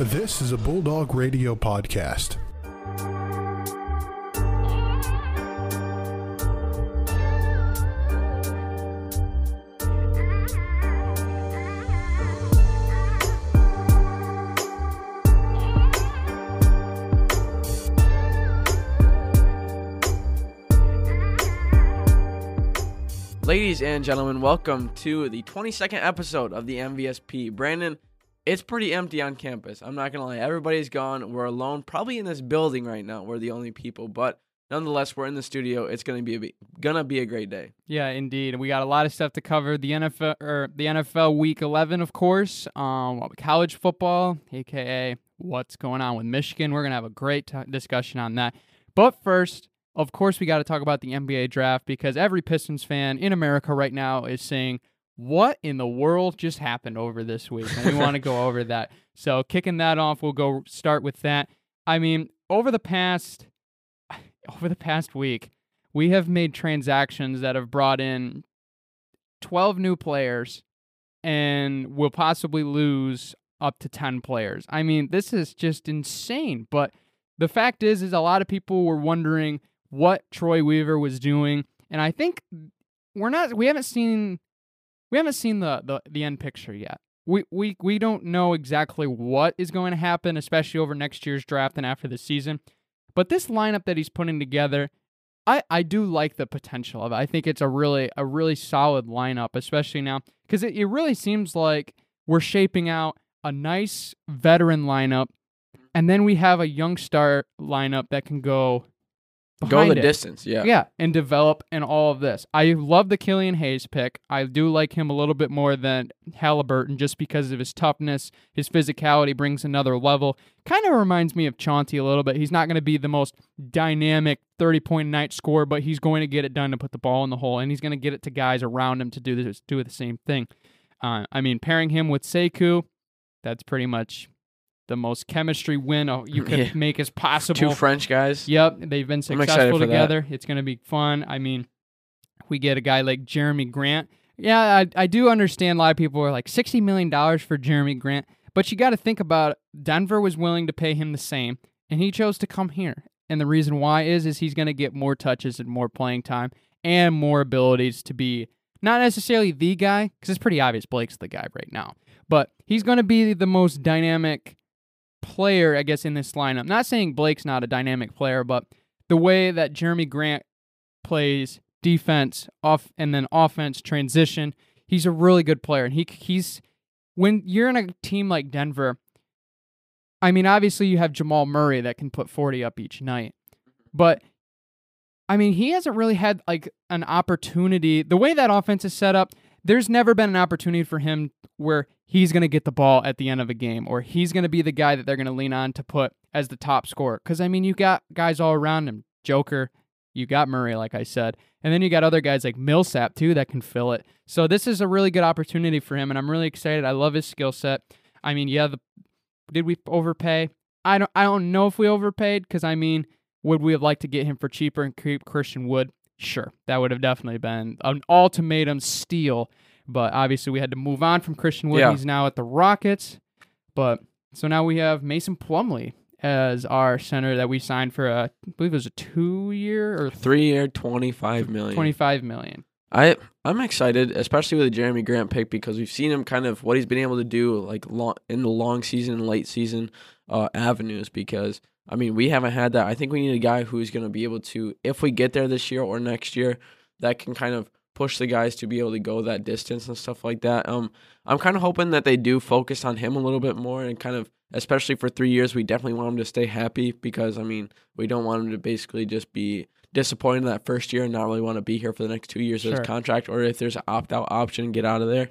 This is a Bulldog Radio podcast. Ladies and gentlemen, welcome to the 22nd episode of the MVSP. Brandon, it's pretty empty on campus. I'm not to lie. Everybody's gone. We're alone, probably in this building right now. We're the only people, but nonetheless, we're in the studio. It's to be a, gonna be a great day. Yeah, indeed. We got a lot of stuff to cover. The NFL or the NFL Week 11, of course. Um, college football, aka what's going on with Michigan. We're gonna have a great t- discussion on that. But first, of course, we got to talk about the NBA draft because every Pistons fan in America right now is saying, "What in the world just happened over this week?" And we want to go over that. So, kicking that off, we'll go start with that. I mean, over the past over the past week, we have made transactions that have brought in 12 new players and we'll possibly lose up to 10 players. I mean, this is just insane, but the fact is is a lot of people were wondering what Troy Weaver was doing, and I think we're not we haven't seen we haven't seen the the, the end picture yet. We, we we don't know exactly what is going to happen, especially over next year's draft and after the season. But this lineup that he's putting together, I, I do like the potential of it. I think it's a really a really solid lineup, especially now because it, it really seems like we're shaping out a nice veteran lineup, and then we have a young star lineup that can go Go the it. distance, yeah. Yeah, and develop and all of this. I love the Killian Hayes pick. I do like him a little bit more than Halliburton just because of his toughness. His physicality brings another level. Kind of reminds me of Chauncey a little bit. He's not going to be the most dynamic 30 point night scorer, but he's going to get it done to put the ball in the hole, and he's going to get it to guys around him to do this, do the same thing. Uh, I mean, pairing him with Sekou, that's pretty much the most chemistry win you could Yeah. make as possible. Two French guys. Yep, they've been successful that. together. It's going to be fun. I mean, we get a guy like Jerami Grant. Yeah, I, I do understand a lot of people are like $60 million for Jerami Grant, but you got to think about it. Denver was willing to pay him the same, and he chose to come here. And the reason why is is he's going to get more touches and more playing time and more abilities to be not necessarily the guy because it's pretty obvious Blake's the guy right now, but he's going to be the most dynamic player, I guess, in this lineup. Not saying Blake's not a dynamic player, but the way that Jerami Grant plays defense off and then offense transition, he's a really good player. And he he's when you're in a team like Denver, I mean, obviously you have Jamal Murray that can put 40 up each night. Mm-hmm. But I mean, he hasn't really had like an opportunity. The way that offense is set up, there's never been an opportunity for him where he's going to get the ball at the end of a game or he's going to be the guy that they're going to lean on to put as the top scorer. Because, I mean, you got guys all around him Joker, you got Murray, like I said, and then you got other guys like Millsap, too, that can fill it. So, this is a really good opportunity for him, and I'm really excited. I love his skill set. I mean, yeah, the, did we overpay? I don't, I don't know if we overpaid because, I mean, would we have liked to get him for cheaper and keep Christian Wood? Sure, that would have definitely been an ultimatum steal. But obviously, we had to move on from Christian Wood. Yeah. He's now at the Rockets. But so now we have Mason Plumlee as our center that we signed for a, I believe it was a two-year or Three year, 25 million. twenty-five million. I I'm excited, especially with the Jerami Grant pick because we've seen him kind of what he's been able to do like long in the long season and late season uh, avenues. Because I mean, we haven't had that. I think we need a guy who's going to be able to, if we get there this year or next year, that can kind of push the guys to be able to go that distance and stuff like that. Um, I'm kind of hoping that they do focus on him a little bit more and kind of, especially for three years, we definitely want him to stay happy because I mean, we don't want him to basically just be disappointed that first year and not really want to be here for the next two years of his contract, or if there's an opt out option, get out of there.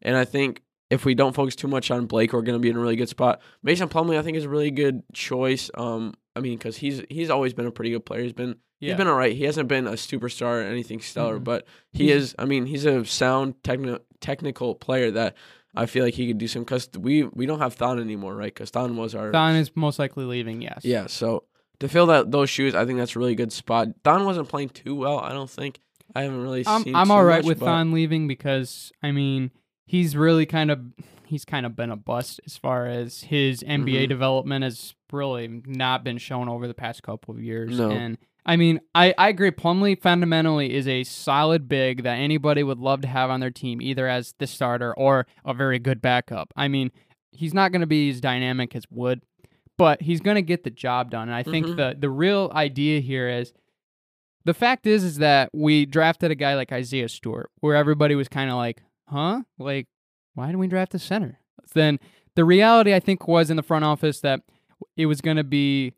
And I think if we don't focus too much on Blake, we're going to be in a really good spot. Mason Plumlee, I think, is a really good choice. Um, I mean, because he's he's always been a pretty good player. He's been he's been alright. He hasn't been a superstar or anything stellar, Mhm. but he is. I mean, he's a sound techni- technical player that I feel like he could do some. Because we we don't have Thon anymore, right? Because Thon was our Thon is most likely leaving. Yes. yeah. So to fill that those shoes, I think that's a really good spot. Thon wasn't playing too well. I don't think. I haven't really I'm seen. I'm all right much, with but- Thon leaving because I mean he's really kind of he's kind of been a bust as far as his NBA Mhm. development has really not been shown over the past couple of years. No. And I mean, I, I agree. Plumlee fundamentally is a solid big that anybody would love to have on their team, either as the starter or a very good backup. I mean, he's not going to be as dynamic as Wood, but he's going to get the job done. And I think Mhm. the the real idea here is the fact is is that we drafted a guy like Isaiah Stewart, where everybody was kind of like, "Huh? Like, why did we draft a center?" Then the reality I think was in the front office that it was going to be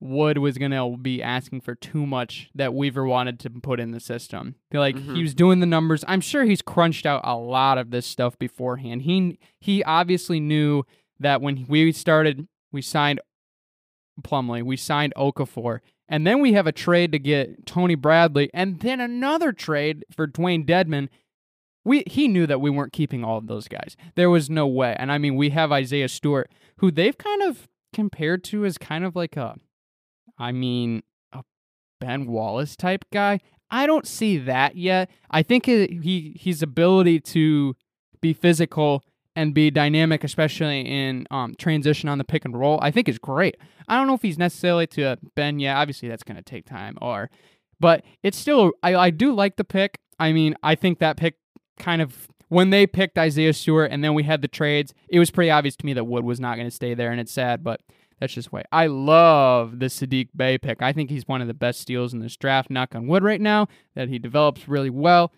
Wood was going to be asking for too much that Weaver wanted to put in the system. Like Mhm. he was doing the numbers. I'm sure he's crunched out a lot of this stuff beforehand. He he obviously knew that when we started, we signed Plumlee, we signed Okafor, and then we have a trade to get Tony Bradley, and then another trade for Dewayne Dedmon. We he knew that we weren't keeping all of those guys. There was no way. And I mean, we have Isaiah Stewart, who they've kind of compared to as kind of like a, I mean, a Ben Wallace type guy. I don't see that yet. I think he, his ability to be physical and be dynamic, especially in um, transition on the pick and roll, I think is great. I don't know if he's necessarily to Ben yet. Obviously, that's going to take time. Or, but it's still I, I do like the pick. I mean, I think that pick kind of when they picked Isaiah Stewart and then we had the trades, it was pretty obvious to me that Wood was not going to stay there, and it's sad, but that's just way. I love the Sadiq Bey pick. I think he's one of the best steals in this draft. Knock on wood right now that he develops really well.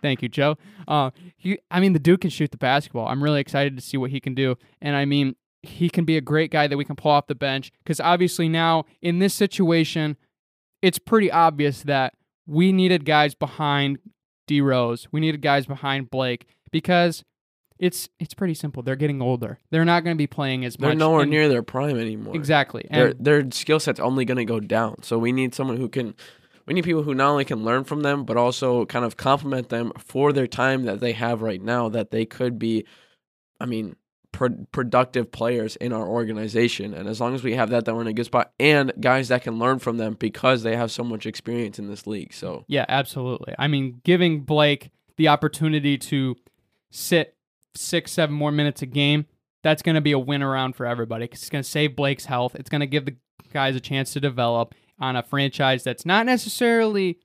Thank you, Joe. Uh, he, I mean, the dude can shoot the basketball. I'm really excited to see what he can do, and I mean, he can be a great guy that we can pull off the bench because obviously now in this situation, it's pretty obvious that we needed guys behind D Rose. We needed guys behind Blake because it's it's pretty simple. They're getting older. They're not going to be playing as much. They're nowhere near their prime anymore. exactly. Their And their skill set's only going to go down. So we need someone who can. We need people who not only can learn from them, but also kind of complement them for their time that they have right now. That they could be, I mean, pro- productive players in our organization. And as long as we have that, then we're in a good spot. And guys that can learn from them because they have so much experience in this league. So yeah, absolutely. I mean, giving Blake the opportunity to sit six, seven more minutes a game, that's going to be a win around for everybody. 'cause It's going to save Blake's health. It's going to give the guys a chance to develop on a franchise that's not necessarily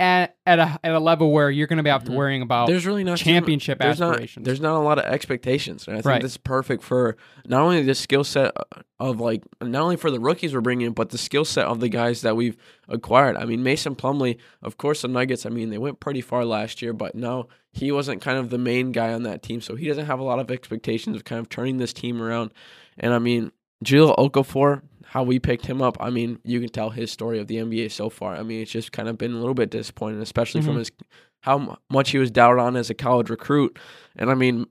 at at a at a level where you're going to be have to Mhm. worrying about there's really not too- championship there's aspirations. Not, there's not a lot of expectations, and I think Right. this is perfect for not only the skill set of like not only for the rookies we're bringing in, but the skill set of the guys that we've acquired. I mean, Mason Plumlee, of course, the Nuggets. I mean, they went pretty far last year, but no, he wasn't kind of the main guy on that team, so he doesn't have a lot of expectations of kind of turning this team around. And I mean, Jill Okafor, how we picked him up. I mean, you can tell his story of the NBA so far. I mean, it's just kind of been a little bit disappointing, especially from Mhm. his how mu- much he was doubted on as a college recruit. And I mean,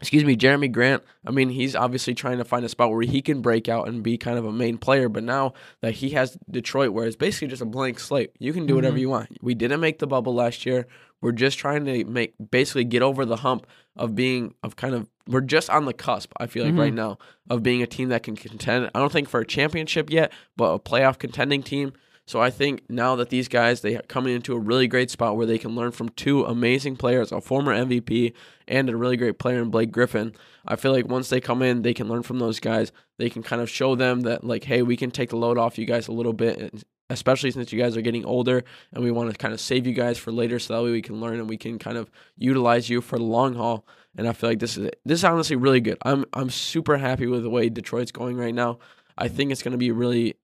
excuse me, Jerami Grant. I mean, he's obviously trying to find a spot where he can break out and be kind of a main player. But now that he has Detroit, where it's basically just a blank slate, you can do whatever Mhm. you want. We didn't make the bubble last year. We're just trying to make basically get over the hump of being of kind of we're just on the cusp. I feel like Mhm. right now of being a team that can contend. I don't think for a championship yet, but a playoff contending team. So I think now that these guys they are coming into a really great spot where they can learn from two amazing players, a former MVP and a really great player in Blake Griffin. I feel like once they come in, they can learn from those guys. They can kind of show them that like, hey, we can take the load off you guys a little bit, and especially since you guys are getting older, and we want to kind of save you guys for later, so that way we can learn and we can kind of utilize you for the long haul. And I feel like this is this is honestly really good. I'm I'm super happy with the way Detroit's going right now. I think it's going to be really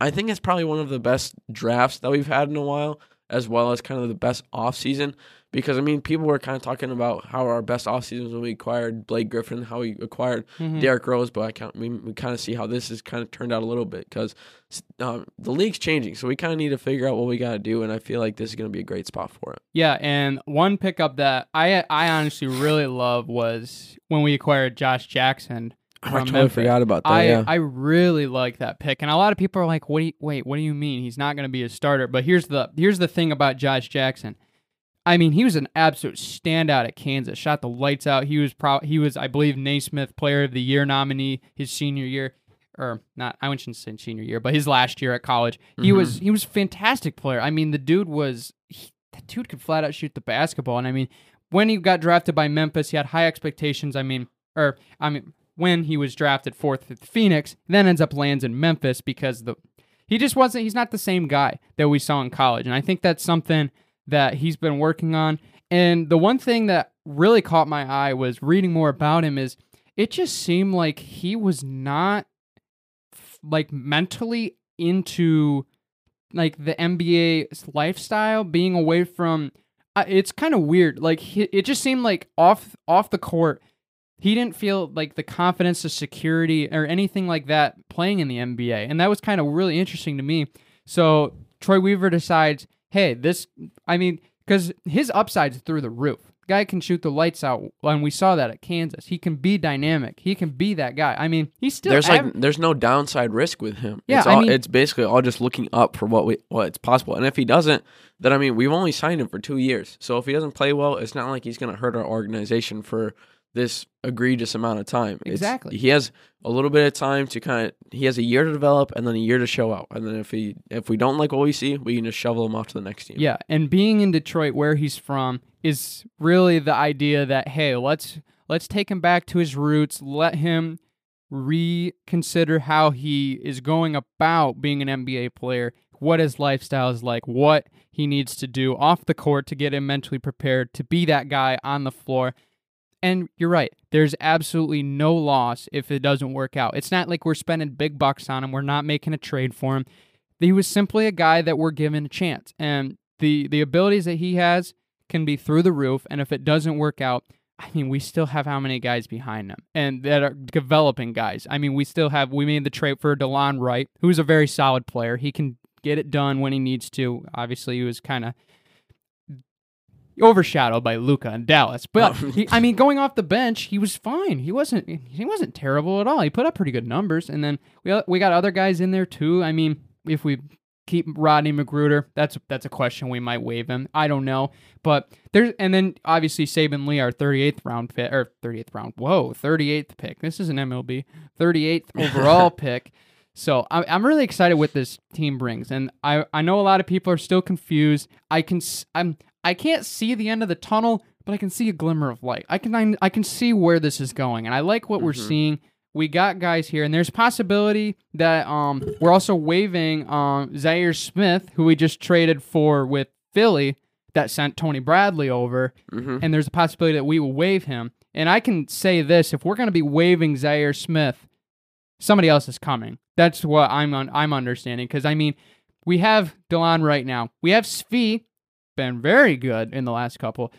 I think it's probably one of the best drafts that we've had in a while, as well as kind of the best offseason. Because I mean, people were kind of talking about how our best offseason was when we acquired Blake Griffin, how we acquired Mhm. Derrick Rose, but I can't, we, we kind of see how this has kind of turned out a little bit because um, the league's changing, so we kind of need to figure out what we got to do, and I feel like this is going to be a great spot for it. Yeah, and one pickup that I I honestly really love was when we acquired Josh Jackson. I totally Memphis. forgot about that. I yeah. I really like that pick, and a lot of people are like, "What? Do you, wait, what do you mean he's not going to be a starter?" But here's the here's the thing about Josh Jackson. I mean, he was an absolute standout at Kansas. Shot the lights out. He was pro- he was I believe Naismith Player of the Year nominee his senior year, or not. I shouldn't say senior year, but his last year at college. He Mhm. was he was a fantastic player. I mean, the dude was he, that dude could flat out shoot the basketball, and I mean, when he got drafted by Memphis, he had high expectations. I mean, or I mean, when he was drafted fourth with Phoenix, then ends up lands in Memphis because the he just wasn't. He's not the same guy that we saw in college, and I think that's something that he's been working on. And the one thing that really caught my eye was reading more about him is it just seemed like he was not like mentally into like the NBA lifestyle, being away from. Uh, it's kind of weird. Like he, it just seemed like off off the court, he didn't feel like the confidence, the security, or anything like that playing in the NBA, and that was kind of really interesting to me. So Troy Weaver decides, hey, this. I mean, because his upside's through the roof guy can shoot the lights out, and we saw that at Kansas. He can be dynamic. He can be that guy. I mean, he's still there's av- like there's no downside risk with him. Yeah, it's I mean- it's basically all just looking up for what we what's possible. And if he doesn't, then I mean, we've only signed him for two years. So if he doesn't play well, it's not like he's going to hurt our organization for this egregious amount of time. It's- Exactly. he has a little bit of time to kind of he has a year to develop and then a year to show out. And then if he if we don't like what we see, we can just shovel him off to the next team. Yeah, and being in Detroit where he's from is really the idea that hey, let's let's take him back to his roots, let him reconsider how he is going about being an NBA player, what his lifestyle is like, what he needs to do off the court to get him mentally prepared to be that guy on the floor. And you're right. There's absolutely no loss if it doesn't work out. It's not like we're spending big bucks on him. We're not making a trade for him. He was simply a guy that we're given a chance. And the the abilities that he has can be through the roof. And if it doesn't work out, I mean, we still have how many guys behind him and that are developing guys. I mean, we still have we made the trade for Delon Wright, who's a very solid player. He can get it done when he needs to. Obviously, he was kind of overshadowed by Luka and Dallas. But he, I mean, going off the bench, he was fine. He wasn't he wasn't terrible at all. He put up pretty good numbers, and then we uh, we got other guys in there too. I mean, if we keep Rodney McGruder, that's that's a question we might waive him. I don't know, but there's and then obviously Saben Lee, our 38th round pick or 38th round. Whoa, 38th pick. This is an MLB 38th overall pick. So I'm I'm really excited what this team brings, and I I know a lot of people are still confused. I can I'm I can't see the end of the tunnel, but I can see a glimmer of light. I can I, I can see where this is going, and I like what we're Mhm. seeing. We got guys here, and there's possibility that um we're also waving um Zhaire Smith, who we just traded for with Philly, that sent Tony Bradley over hmm and there's a possibility that we will waive him. And I can say this: if we're going to be waiving Zhaire Smith, somebody else is coming. That's what I'm on. I'm understanding because I mean, we have Delon right now. We have Svi, been very good in the last couple,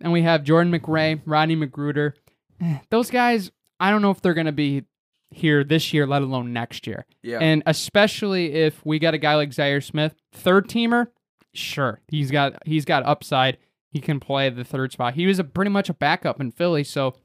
and we have Jordan McRae, Rodney McGruder. Those guys, I don't know if they're going to be here this year, let alone next year. Yeah. And especially if we got a guy like Zhaire Smith, third teamer, sure, he's got he's got upside. He can play the third spot. He was a pretty much a backup in Philly, so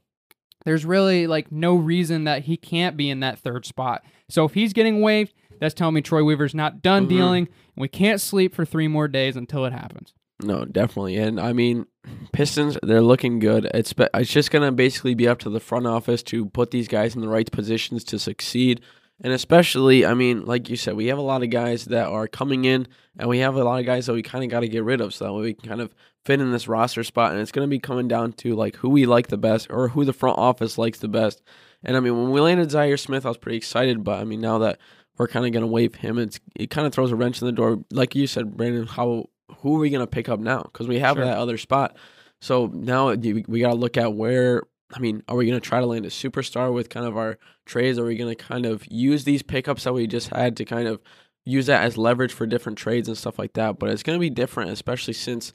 there's really like no reason that he can't be in that third spot. So if he's getting waived, that's telling me Troy Weaver's not done Mhm. dealing, and we can't sleep for three more days until it happens. No, definitely. And I mean, Pistons, they're looking good. It's it's just going to basically be up to the front office to put these guys in the right positions to succeed. And especially, I mean, like you said, we have a lot of guys that are coming in, and we have a lot of guys that we kind of got to get rid of so that way we can kind of fit in this roster spot. And it's going to be coming down to like who we like the best or who the front office likes the best. And I mean, when we landed Zhaire Smith, I was pretty excited, but I mean, now that we're kind of going to waive him, it's it kind of throws a wrench in the door. Like you said, Brandon, how who are we going to pick up now? Because we have Sure. that other spot. So now we got to look at where. I mean, are we going to try to land a superstar with kind of our trades? Are we going to kind of use these pickups that we just had to kind of use that as leverage for different trades and stuff like that? But it's going to be different, especially since,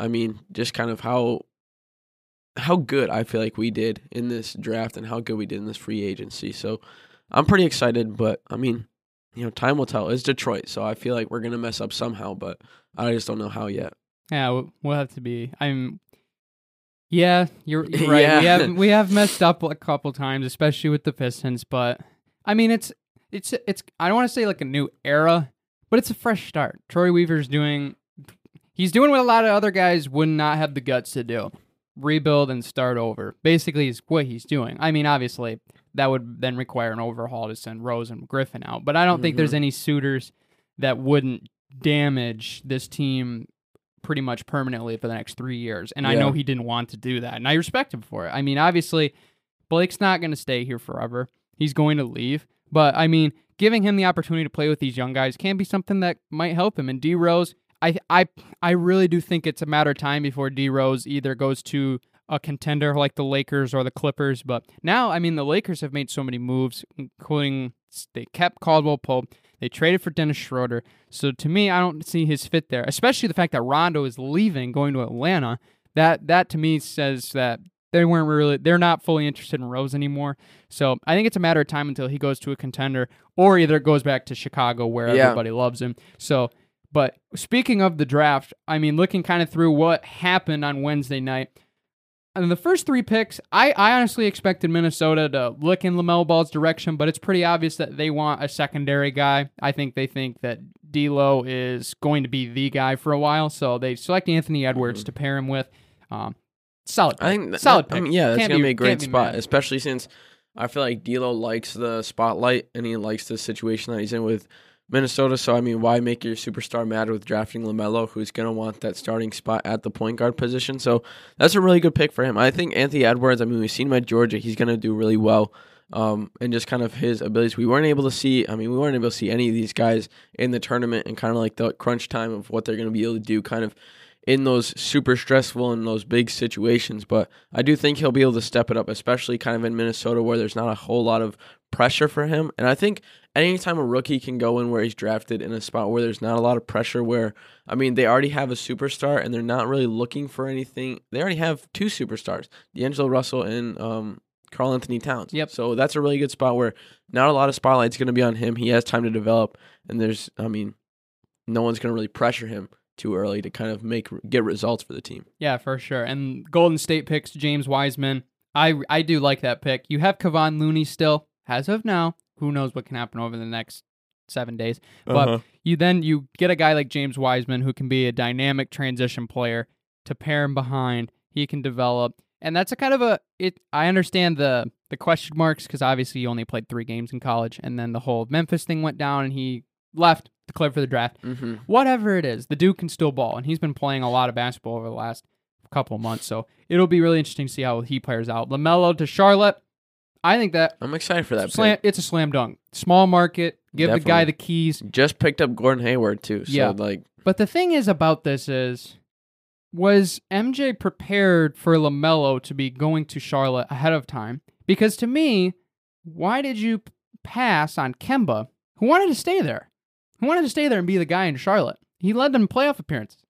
I mean, just kind of how how good I feel like we did in this draft and how good we did in this free agency. So I'm pretty excited, but I mean, you know, time will tell. It's Detroit, so I feel like we're gonna mess up somehow, but I just don't know how yet. Yeah, we'll have to be. I'm. Yeah, you're, you're right. Yeah. We have we have messed up a couple times, especially with the Pistons. But I mean, it's it's it's. I don't want to say like a new era, but it's a fresh start. Troy Weaver's doing. He's doing what a lot of other guys would not have the guts to do: rebuild and start over. Basically, is what he's doing. I mean, obviously, that would then require an overhaul to send Rose and Griffin out. But I don't think there's mm-hmm. any suitors that wouldn't damage this team pretty much permanently for the next three years. And I know he didn't want to do that. And I respect him for it. I mean, obviously, Blake's not going to stay here forever. He's going to leave. But I mean, giving him the opportunity to play with these young guys can be something that might help him. And D Rose, I I I really do think it's a matter of time before D Rose either goes to a contender like the Lakers or the Clippers. But now, I mean, the Lakers have made so many moves, including they kept Caldwell Pope. They traded for Dennis Schroeder. So to me, I don't see his fit there, especially the fact that Rondo is leaving, going to Atlanta. That that to me says that they weren't really they're not fully interested in Rose anymore. So I think it's a matter of time until he goes to a contender or either goes back to Chicago where Yeah. everybody loves him. So but speaking of the draft, I mean looking kind of through what happened on Wednesday night. And the first three picks, I, I honestly expected Minnesota to look in LaMelo Ball's direction, but it's pretty obvious that they want a secondary guy. I think they think that D'Lo is going to be the guy for a while, so they select Anthony Edwards to pair him with. Um, solid. Mm-hmm. I think that, solid. that- I pick. mean, yeah, that's Can't gonna be- be a great be spot, mad. especially since I feel like D'Lo likes the spotlight and he likes the situation that he's in with Minnesota. So I mean, why make your superstar mad with drafting Lamelo, who's gonna want that starting spot at the point guard position? So that's a really good pick for him. I think Anthony Edwards. I mean, we've seen him at Georgia. He's gonna do really well. Um, and just kind of his abilities. We weren't able to see. I mean, we weren't able to see any of these guys in the tournament and kind of like the crunch time of what they're going to be able to do. Kind of in those super stressful and those big situations. But I do think he'll be able to step it up, especially kind of in Minnesota where there's not a whole lot of pressure for him. And I think anytime a rookie can go in where he's drafted in a spot where there's not a lot of pressure, where, I mean, they already have a superstar and they're not really looking for anything. They already have two superstars, D'Angelo Russell and um, Karl Anthony Towns. Yep. So that's a really good spot where not a lot of spotlight's going to be on him. He has time to develop. And there's, I mean, no one's going to really pressure him too early to kind of make get results for the team. Yeah, for sure. And Golden State picks James Wiseman. I I do like that pick. You have Kevon Looney still as of now. Who knows what can happen over the next seven days? But Uh-huh. you then you get a guy like James Wiseman who can be a dynamic transition player to pair him behind. He can develop, and that's a kind of a it. I understand the the question marks because obviously he only played three games in college, and then the whole Memphis thing went down, and he left, declared for the draft. hmm Whatever it is, the dude can still ball, and he's been playing a lot of basketball over the last couple of months. So it'll be really interesting to see how he players out. Lamelo to Charlotte. I think that I'm excited for that. slam, it's a slam dunk. Small market. Give the guy the keys. Just picked up Gordon Hayward too. So Yeah. like But the thing is about this is, was MJ prepared for Lamelo to be going to Charlotte ahead of time? Because to me, why did you pass on Kemba, who wanted to stay there, who wanted to stay there and be the guy in Charlotte? He led them playoff appearances.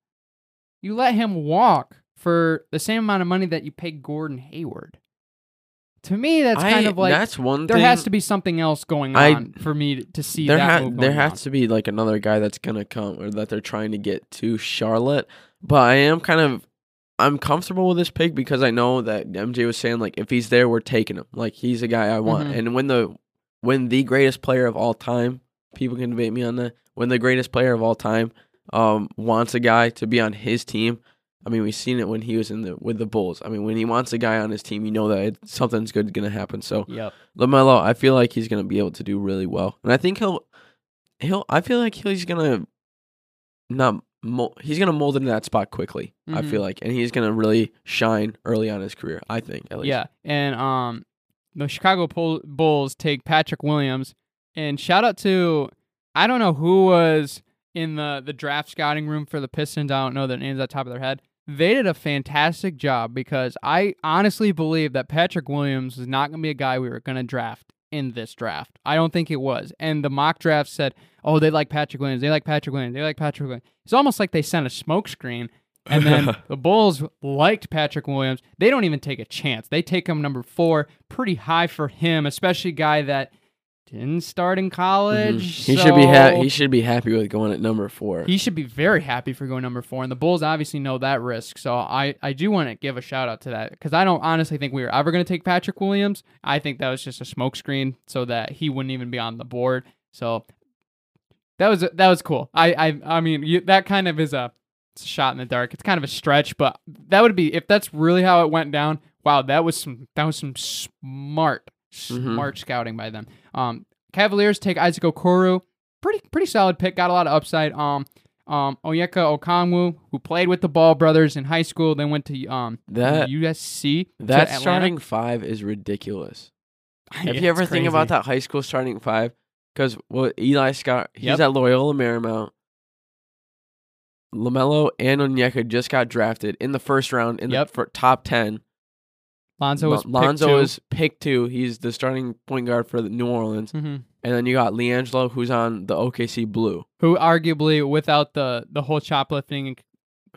You let him walk for the same amount of money that you paid Gordon Hayward. To me, that's I, kind of like that's one there thing. has to be something else going I- on for me to see there that ha- there has on. to be like another guy that's gonna come or that they're trying to get to Charlotte. But I am kind of I'm comfortable with this pick because I know that MJ was saying like if he's there, we're taking him. Like he's a guy I want. Mhm. And when the when the greatest player of all time, people can debate me on that. When the greatest player of all time um wants a guy to be on his team. I mean, we've seen it when he was in the with the Bulls. I mean, when he wants a guy on his team, you know that it, something's good going to happen. So Yep. Lamelo, I feel like he's gonna be able to do really well, and I think he'll he'll. I feel like he's gonna not mold, he's gonna mold into that spot quickly. I Mhm. feel like, and he's gonna really shine early on in his career. I think at least. Yeah, and um, the Chicago Bulls take Patrick Williams, and shout out to I don't know who was in the the draft scouting room for the Pistons. I don't know their names at the top of their head. They did a fantastic job because I honestly believe that Patrick Williams is not going to be a guy we were going to draft in this draft. I don't think it was. And the mock draft said, "Oh, they like Patrick Williams. They like Patrick Williams. They like Patrick Williams." It's almost like they sent a smokescreen and then the Bulls liked Patrick Williams. They don't even take a chance. They take him number four, pretty high for him, especially a guy that didn't start in college. Mm-hmm. He should be ha- he should be happy with going at number four. he should be very happy for going number four. And the Bulls obviously know that risk. So I, I do want to give a shout out to that because I don't honestly think we were ever going to take Patrick Williams. I think that was just a smokescreen so that he wouldn't even be on the board. So that was that was cool. I I I mean you, that kind of is a shot in the dark. It's kind of a stretch, but that would be if that's really how it went down. Wow, that was some that was some smart smart scouting by them. Um, Cavaliers take Isaac Okoro, pretty pretty solid pick. Got a lot of upside. Um, Um, Onyeka Okongwu, who played with the Ball brothers in high school, then went to um That USC. that starting five is ridiculous. Have Yeah, you ever think about that high school starting five? Because what Eli Scott, he's Yep. at Loyola Marymount. Lamelo and Onyeka just got drafted in the first round in Yep. the top ten. Lonzo was Lon- Lonzo picked is pick two. He's the starting point guard for the New Orleans, hmm and then you got LiAngelo, who's on the OKC Blue, who arguably without the the whole shoplifting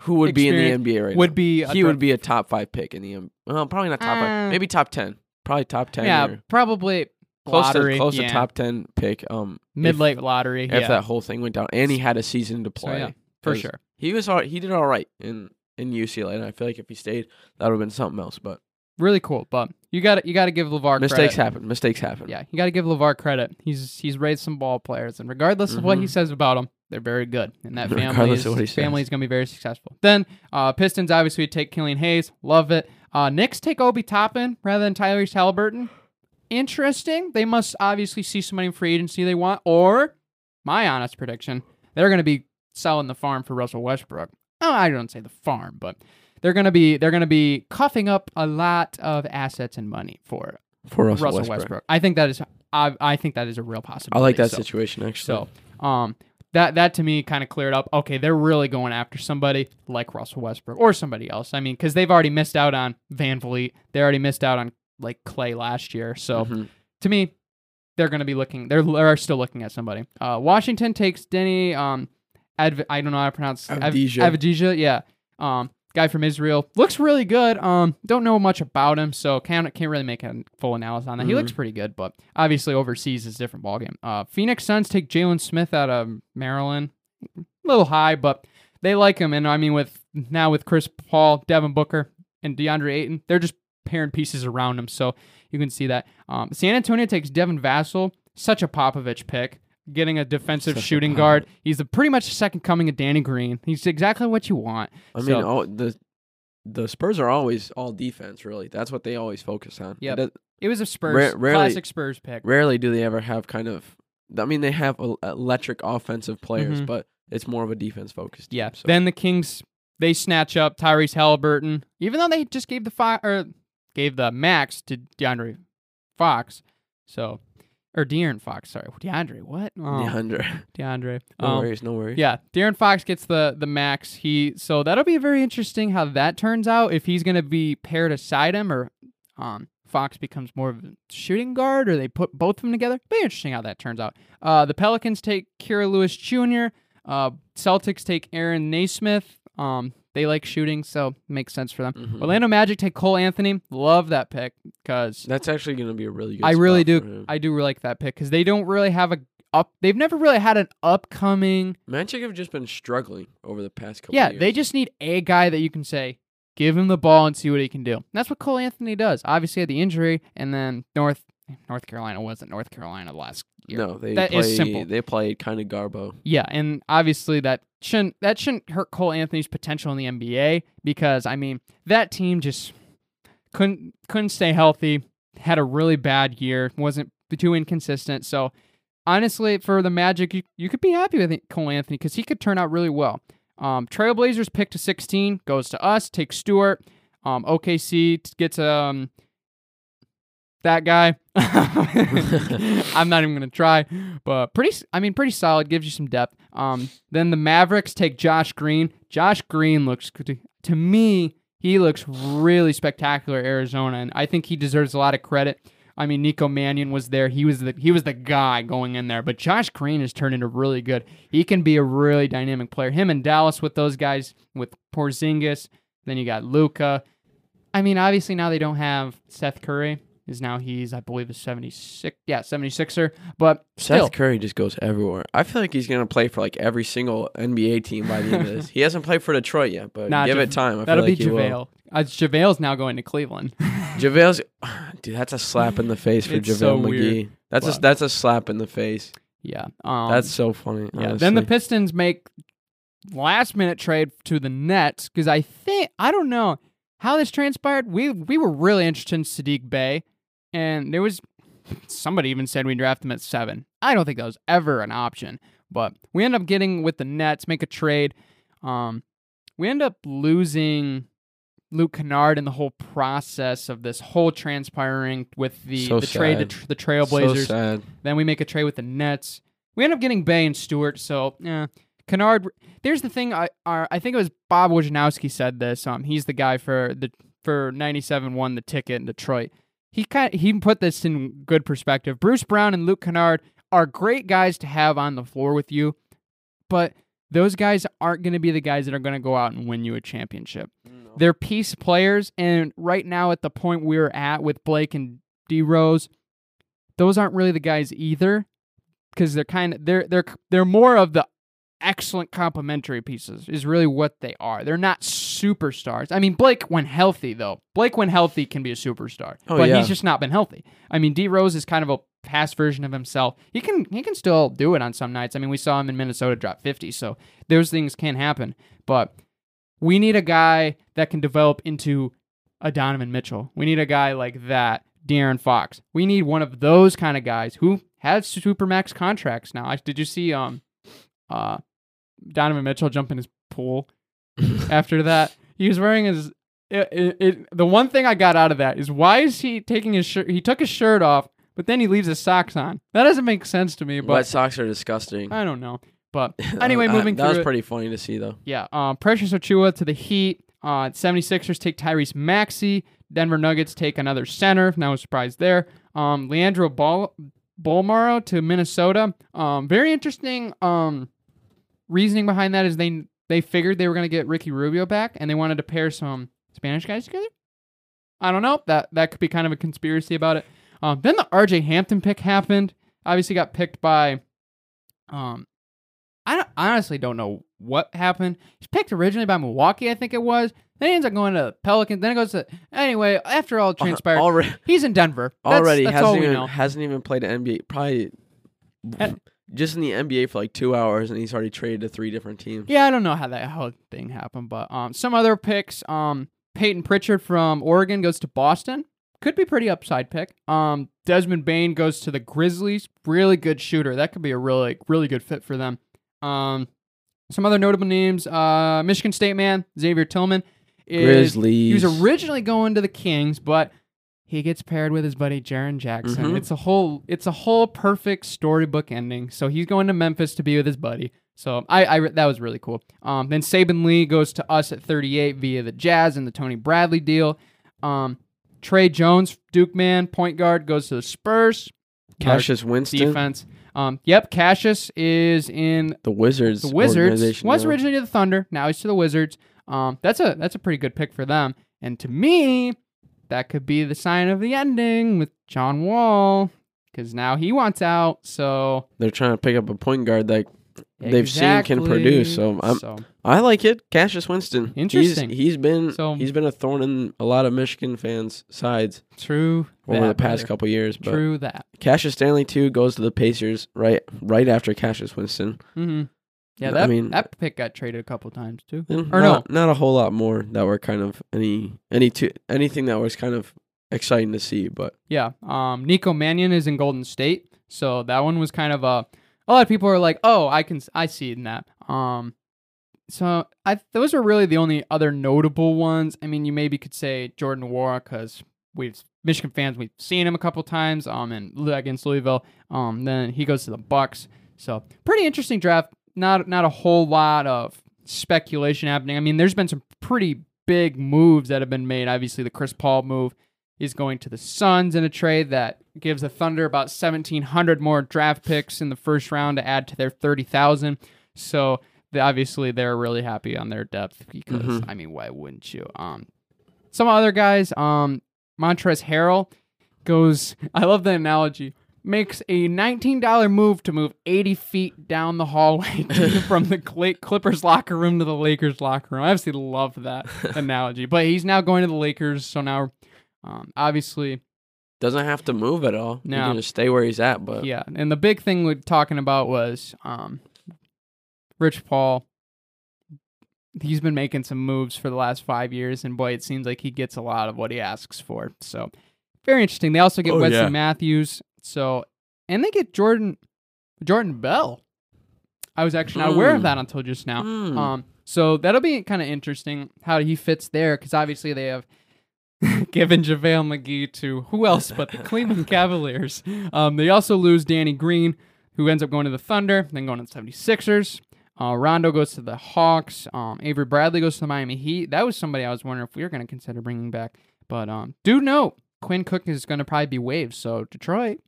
who would be in the NBA right would now. be he would be a top five pick in the M. Well, probably not top Uh, five, maybe top ten, probably top ten. yeah probably close lottery to close yeah. to top ten pick. Um, mid late lottery if yeah that whole thing went down, and he had a season to So, play. yeah, for sure He was all, he did all right in in UCLA, and I feel like if he stayed, that would have been something else. But really cool but you got you got to give LaVar mistakes credit. happen. Mistakes happen. Yeah, you got to give LaVar credit. He's he's raised some ball players, and regardless of what he Mhm. says about them, they're very good. And that family is, of what he says. family is going to be very successful. Then uh, Pistons obviously take Killian Hayes, love it. Uh, Knicks take Obi Toppin rather than Tyrese Halliburton. Interesting. They must obviously see somebody in free agency they want, or my honest prediction, they're going to be selling the farm for Russell Westbrook. Oh, I don't say the farm, but they're going to be they're to be coughing up a lot of assets and money for for Russell, Russell, Westbrook. Westbrook. I think that is I, I think that is a real possibility. I like that so, situation actually. So, um, that that to me kind of cleared up. Okay, they're really going after somebody like Russell Westbrook or somebody else. I mean, because they've already missed out on VanVleet. They already missed out on like Klay last year. So Mhm. to me, they're going to be looking. They're they're still looking at somebody. Uh, Washington takes Deni. Um, Adv- I don't know how to pronounce Av- Avdija. Avdija, yeah. Um, guy from Israel looks really good. Um, don't know much about him, so can't can't really make a full analysis on that. He Mhm. looks pretty good, but obviously overseas is a different ballgame. Uh, Phoenix Suns take Jalen Smith out of Maryland, a little high, but they like him. And I mean, with now with Chris Paul, Devin Booker, and DeAndre Ayton, they're just pairing pieces around him, so you can see that. Um, San Antonio takes Devin Vassell, such a Popovich pick. Getting a defensive Such shooting Popovich. guard. He's the pretty much the second coming of Danny Green. He's exactly what you want. I mean, all, the the Spurs are always all defense. Really, that's what they always focus on. Yeah, It It was a Spurs Rare- rarely- classic Spurs pick. rarely do they ever have kind of. I mean, they have electric offensive players, Mhm. but it's more of a defense focused. Yeah. So. Then the Kings they snatch up Tyrese Halliburton, even though they just gave the fi- or gave the max to DeAndre Fox. So or De'Aaron Fox, sorry, DeAndre. What? Oh, DeAndre. DeAndre. No Um, worries. No worries. Yeah, De'Aaron Fox gets the the max. He so that'll be very interesting how that turns out. If he's gonna be paired aside him, or um Fox becomes more of a shooting guard, or they put both of them together. Be interesting how that turns out. Uh, the Pelicans take Kira Lewis Jr. Uh, Celtics take Aaron Nesmith. Um, they like shooting, so makes sense for them. Mhm. Orlando Magic take Cole Anthony. Love that pick because That's actually going to be a really good. I really do. I do like that pick because they don't really have a up. They've never really had an upcoming. Magic have just been struggling over the past couple. Yeah, years. they just need a guy that you can say, give him the ball and see what he can do. And that's what Cole Anthony does. Obviously, had the injury, and then North North Carolina wasn't North Carolina last year. no. They That play, is simple. They played kind of garbo. Yeah, and obviously that shouldn't that shouldn't hurt Cole Anthony's potential in the NBA because I mean that team just couldn't couldn't stay healthy. Had a really bad year. wasn't too inconsistent. So honestly, for the Magic, you, you could be happy with Cole Anthony because he could turn out really well. Um, Trailblazers pick to 16 goes to us. Take Stewart. Um, OKC gets um that guy. I'm not even gonna try, but pretty. I mean, pretty solid. Gives you some depth. Um, then the Mavericks take Josh Green. Josh Green looks to me. He looks really spectacular, Arizona, and I think he deserves a lot of credit. I mean, Nico Mannion was there. He was the he was the guy going in there. But Josh Green has turned into really good. He can be a really dynamic player. Him and Dallas with those guys with Porzingis. Then you got Luka. I mean, obviously now they don't have Seth Curry. Is now he's I believe a 76 yeah 76er. But Seth still, Curry just goes everywhere. I feel like he's going to play for like every single NBA team by the end of this. He hasn't played for Detroit yet, but Nah, give it time. I that'll feel like be will. JaVale. Uh, JaVale's now going to Cleveland. JaVale's, dude, that's a slap in the face for It's JaVale so McGee. weird. That's a, that's a slap in the face. yeah. Um, that's so funny. Yeah. Then the. Pistons make last minute trade to the Nets because I think I don't know how this transpired. We we were really interested in Sadiq Bey, and there was somebody even said we draft him at seven. I don't think that was ever an option. But we end up getting with the Nets, make a trade. Um, we end up losing Luke Kennard in the whole process of this whole transpiring with the, So the trade to tr- the Trailblazers. So sad. Then we make a trade with the Nets. We end up getting Bey and Stewart. So, yeah. Kennard. There's the thing. I I I think it was Bob Wojnowski said this. Um, he's the guy for the for '97 won the ticket in Detroit. He kind he put this in good perspective. Bruce Brown and Luke Kennard are great guys to have on the floor with you, but those guys aren't going to be the guys that are going to go out and win you a championship. They're piece players, and right now at the point we're at with Blake and D Rose, those aren't really the guys either, because they're kind of they're they're they're more of the excellent complementary pieces is really what they are. They're not superstars. I mean, Blake when healthy though, Blake when healthy can be a superstar, Oh, but yeah. he's just not been healthy. I mean, D Rose is kind of a past version of himself. He can he can still do it on some nights. I mean, we saw him in Minnesota drop 50, so those things can happen, but we need a guy that can develop into a Donovan Mitchell. We need a guy like that, De'Aaron Fox. We need one of those kind of guys who have supermax contracts now. I, did you see um uh Donovan Mitchell jump in his pool after that? He was wearing his it, it, it, the one thing I got out of that is why is he taking his shirt? He took his shirt off, but then he leaves his socks on. That doesn't make sense to me. Wet But socks are disgusting. I don't know. But anyway, moving that was pretty funny to see though. Yeah, um, Precious Achiuwa to the Heat. Uh, 76ers take Tyrese Maxey. Denver Nuggets take another center. No surprise there. Um, Leandro Bol- Bolmaro to Minnesota. Um, very interesting um, reasoning behind that is they they figured they were going to get Ricky Rubio back and they wanted to pair some Spanish guys together. I don't know. That that could be kind of a conspiracy about it. Um, then the RJ Hampton pick happened. Obviously got picked by um I don't, honestly don't know what happened. He's picked originally by Milwaukee, I think it was. Then he ends up going to Pelicans. Then it goes to anyway. After all transpired, already, he's in Denver. That's, already that's hasn't even hasn't even played an NBA. Probably Eh. Just in the NBA for like two hours, and he's already traded to three different teams. Yeah, I don't know how that whole thing happened, but um, some other picks. Um, Payton Pritchard from Oregon goes to Boston. Could be pretty upside pick. Um, Desmond Bane goes to the Grizzlies. Really good shooter. That could be a really really good fit for them. Um, some other notable names. Uh, Michigan State man Xavier Tillman is Grizzlies. He was originally going to the Kings, but he gets paired with his buddy Jaren Jackson. Mhm. It's a whole it's a whole perfect storybook ending. So he's going to Memphis to be with his buddy. So I, I that was really cool. Um, then Saben Lee goes to us at 38 via the Jazz and the Tony Bradley deal. Um, Tre Jones, Duke man, point guard, goes to the Spurs. Cassius Winston, defense. Um, yep, Cassius is in the Wizards. the Wizards. Was originally to the Thunder. Now he's to the Wizards. Um, that's a that's a pretty good pick for them. And to me, that could be the sign of the ending with John Wall, because now he wants out. So They're trying to pick up a point guard that they've seen can produce. So I'm, so I like it. Cassius Winston. Interesting. He's, he's been So- he's been a thorn in a lot of Michigan fans' sides true. over the past brother. couple years. But True that. Cassius Stanley too goes to the Pacers right right after Cassius Winston. hmm Yeah, that I mean- that pick got traded a couple times too. Or not, not a whole lot more that were kind of any any two, anything that was kind of exciting to see. But Yeah. Um, Nico Mannion is in Golden State, so that one was kind of a. A lot of people are like, "Oh, I can, I see it in that." Um, so I those are really the only other notable ones. I mean, you maybe could say Jordan War because we've Michigan fans we've seen him a couple times. Um, and against Louisville. Um, then he goes to the Bucks. So pretty interesting draft. Not not a whole lot of speculation happening. I mean, there's been some pretty big moves that have been made. Obviously, the Chris Paul move is going to the Suns in a trade that gives the Thunder about 1,700 more draft picks in the first round to add to their 30,000. So they, obviously they're really happy on their depth because Mhm. I mean, why wouldn't you? Um, some other guys, um, Montrezl Harrell goes. I love the analogy. Makes a $19 move to move 80 feet down the hallway from the Cl- Clippers locker room to the Lakers locker room. I absolutely love that analogy. But he's now going to the Lakers, so now um, obviously, doesn't have to move at all. He can just stay where he's at. But yeah. And the big thing we're talking about was um, Rich Paul. He's been making some moves for the last five years, and boy, it seems like he gets a lot of what he asks for. So, very interesting. They also get Oh, Wesley yeah. Matthews. So, and they get Jordan, Jordan Bell. I was actually not aware of Mm. that until just now. Mm. Um, so that'll be kind of interesting how he fits there because obviously they have given JaVale McGee to who else but the Cleveland Cavaliers. Um, they also lose Danny Green, who ends up going to the Thunder, then going to the 76ers. Uh, Rondo goes to the Hawks. Um, Avery Bradley goes to the Miami Heat. That was somebody I was wondering if we were going to consider bringing back. But um, do note, Quinn Cook is going to probably be waived. So Detroit,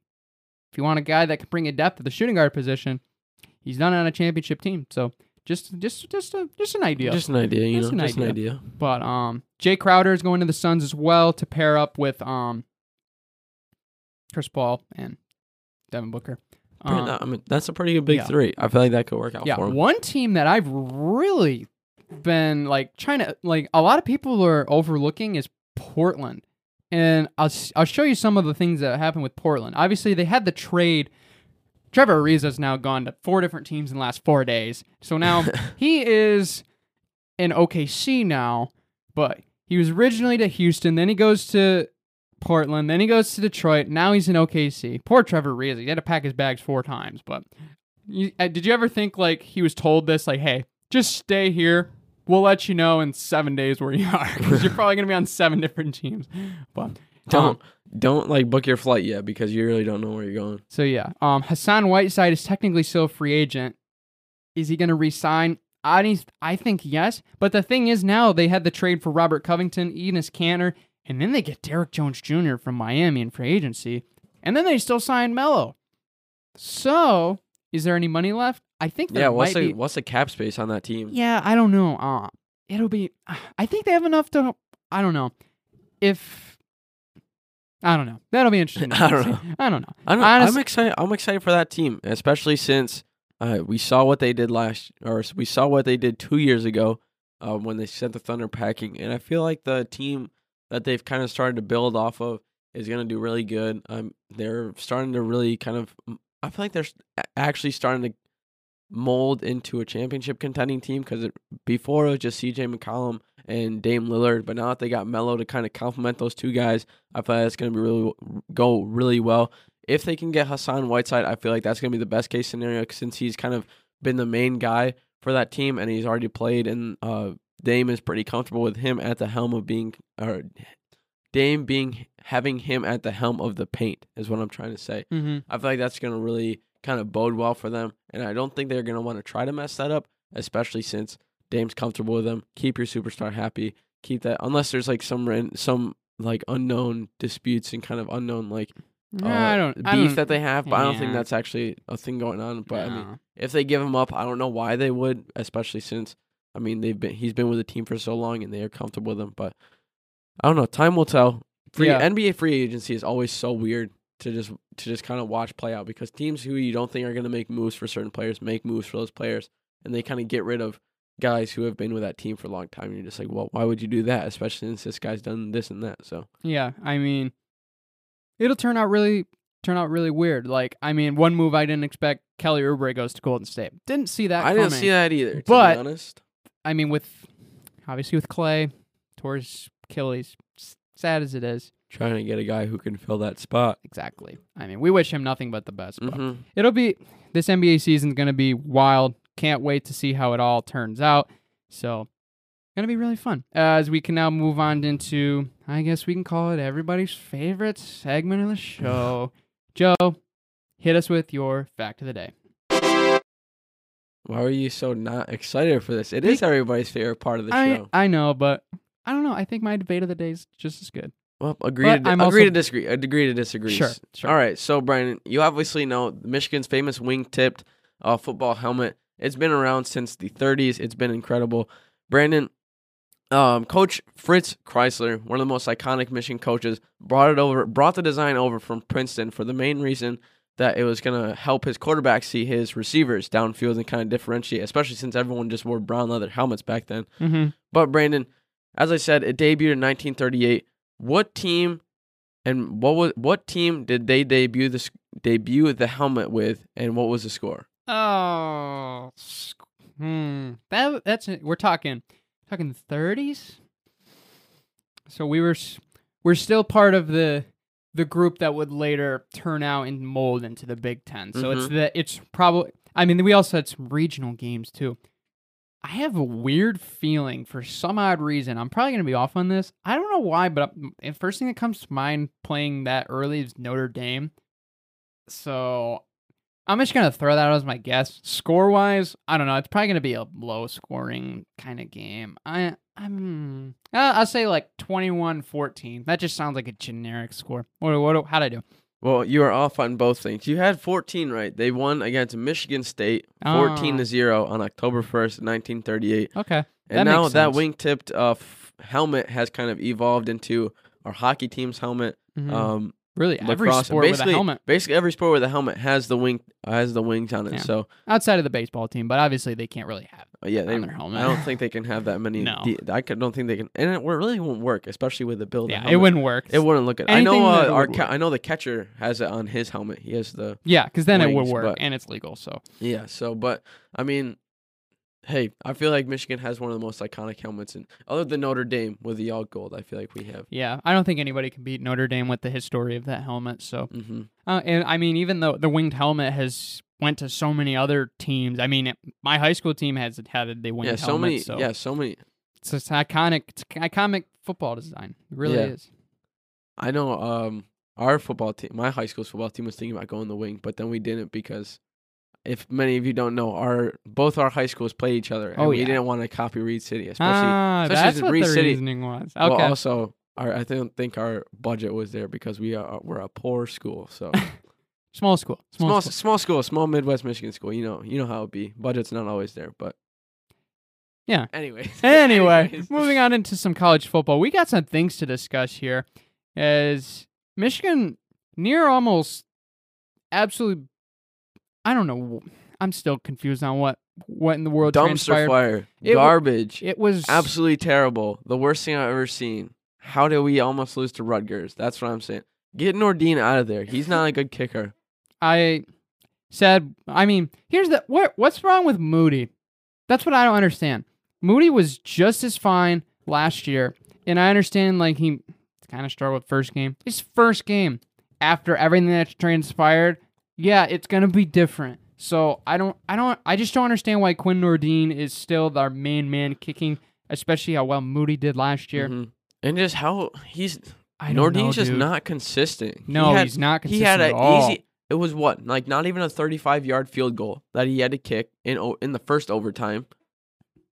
if you want a guy that can bring a depth at the shooting guard position, he's not on a championship team. So just just just a, just an idea. Just an idea, you Just know, an just an idea. idea. but um, Jae Crowder is going to the Suns as well to pair up with um, Chris Paul and Devin Booker. Um, I mean, that's a pretty good big yeah. three. I feel like that could work out yeah, for him. one team that I've really been like trying to like a lot of people are overlooking is Portland, and I'll I'll show you some of the things that happened with Portland. Obviously, they had the trade. Trevor Ariza's now gone to four different teams in the last four days, so now he is in OKC now, but he was originally to Houston, then he goes to Portland, then he goes to Detroit. Now he's in OKC. Poor Trevor Ariza. He had to pack his bags four times, but you, uh, did you ever think like he was told this like hey just stay here we'll let you know in seven days where you are because you're probably going to be on seven different teams. But Don't um, don't like book your flight yet because you really don't know where you're going. so yeah um hassan whiteside is technically still a free agent. Is he going to resign? I, I think yes but the thing is now they had the trade for robert covington Enes Kanter and then they get Derrick Jones Jr from miami in free agency and then they still sign Melo so is there any money left i think there Yeah, what's might the be what's the cap space on that team? Yeah, I don't know. Uh, it'll be. I think they have enough to. I don't know. If I don't know, that'll be interesting. I don't know. I don't know. I don't, Honest- I'm excited. I'm excited for that team, especially since uh, we saw what they did last, or we saw what they did two years ago uh, when they sent the Thunder packing, and I feel like the team that they've kind of started to build off of is going to do really good. Um, they're starting to really kind of. I feel like they're actually starting to mold into a championship contending team because before it was just CJ McCollum and Dame Lillard, but now that they got Melo to kind of complement those two guys, I feel like it's going to be really go really well. If they can get Hassan Whiteside, I feel like that's going to be the best case scenario since he's kind of been the main guy for that team and he's already played and uh, Dame is pretty comfortable with him at the helm of being or Dame being having him at the helm of the paint is what I'm trying to say. Mm-hmm. I feel like that's going to really kind of bode well for them. And I don't think they're going to want to try to mess that up, especially since Dame's comfortable with them. Keep your superstar happy. Keep that, unless there's like some some like unknown disputes and kind of unknown like uh, I don't. beef I don't, that they have. But I don't think that's actually a thing going on. But I mean, if they give him up, I don't know why they would, especially since I mean they've been he's been with the team for so long and they are comfortable with him. But I don't know. Time will tell. Free Yeah. NBA free agency is always so weird to just to just kind of watch play out because teams who you don't think are going to make moves for certain players make moves for those players, and they kind of get rid of guys who have been with that team for a long time. And you're just like, well, why would you do that? Especially since this guy's done this and that. So Yeah, I mean, it'll turn out really turn out really weird. Like, I mean, one move I didn't expect: Kelly Oubre goes to Golden State. Didn't see that. I didn't see that either. To But- be honest, I mean, with obviously with Klay, towards Achilles, sad as it is. trying to get a guy who can fill that spot. Exactly. I mean, we wish him nothing but the best. But hmm it'll be this NBA season's gonna be wild. Can't wait to see how it all turns out. So, gonna be really fun. Uh, as we can now move on into, I guess we can call it everybody's favorite segment of the show. Joe, hit us with your fact of the day. Why are you so not excited for this? It is everybody's favorite part of the I show. I know, but I don't know. I think my debate of the day is just as good. Well, agree But to I'm agree also- to disagree. Agree to disagree. Sure, sure. All right. So, Brandon, you obviously know Michigan's famous wing-tipped uh, football helmet. It's been around since the 30s. It's been incredible. Brandon, um, Coach Fritz Crisler, one of the most iconic Michigan coaches, brought it over, brought the design over from Princeton for the main reason that it was gonna help his quarterback see his receivers downfield and kind of differentiate, especially since everyone just wore brown leather helmets back then. Mm-hmm. But Brandon, as I said, it debuted in 1938. What team and what was what team did they debut the debut the helmet with, and what was the score? Oh, hmm. That that's we're talking talking thirties. So we were we're still part of the the group that would later turn out and mold into the Big Ten. So it's Mhm. the it's probably I mean, we also had some regional games too. I have a weird feeling for some odd reason. I'm probably going to be off on this. I don't know why, but the first thing that comes to mind playing that early is Notre Dame. So I'm just going to throw that out as my guess. Score wise, I don't know. It's probably going to be a low scoring kind of game. I, I'm, uh, I'll say like 21 14. That just sounds like a generic score. What, what, how'd I do? Well, you are off on both things. You had 14 right. They won against Michigan State 14 Oh. to 0 on October 1st, 1938. Okay. And That now that wing-tipped uh, f- helmet has kind of evolved into our hockey team's helmet. Mhm. Um, really, every lacrosse. sport with a helmet basically every sport with a helmet has the wing has the wings on it. Yeah. So outside of the baseball team, but obviously they can't really have. uh, yeah, they, on their helmet. I don't think they can have that many. No. de- I don't think they can, and it really won't work, especially with the build. Yeah, it wouldn't work. It wouldn't look good. I know uh, our ca-. I know the catcher has it on his helmet. He has the Yeah, because then it would work but- and it's legal. So Yeah, so but I mean, hey, I feel like Michigan has one of the most iconic helmets, and other than Notre Dame with the all gold, I feel like we have. yeah, I don't think anybody can beat Notre Dame with the history of that helmet. So, hmm uh, and I mean, even though the winged helmet has went to so many other teams, I mean, it- my high school team has had the winged Yeah, so helmet. many. so Yeah, so many. it's, it's iconic. It's iconic football design. It really Yeah. is. I know. Um, our football team, my high school's football team, was thinking about going the wing, but then we didn't because. If many of you don't know, our both our high schools play each other, and Oh, we yeah. didn't want to copy Reed City, especially. ah, especially that's what Reed the City. reasoning was. Okay. Well, also, our I don't think our budget was there because we are we're a poor school, so small school. Small, small school. small school, small Midwest Michigan school. You know, you know how it be. Budget's not always there, but Yeah. Anyway, Anyway, Anyways. moving on into some college football, we got some things to discuss here. As Michigan near almost absolutely, I don't know. I'm still confused on what what in the world dumpster transpired. fire, It garbage, It was absolutely terrible. The worst thing I've ever seen. How did we almost lose to Rutgers? That's what I'm saying. Get Nordin out of there. He's not a good kicker. I said. I mean, here's the what. What's wrong with Moody? That's what I don't understand. Moody was just as fine last year, and I understand like he kind of struggled first game. His first game after everything that's transpired, yeah, it's gonna be different. So I don't, I don't, I just don't understand why Quinn Nordin is still our main man kicking, especially how well Moody did last year. Mhm. And just how he's I don't know, Nordin's just not consistent. No, he had, he's not. he had consistent an at all. easy. It was what like not even a 35 yard field goal that he had to kick in in the first overtime.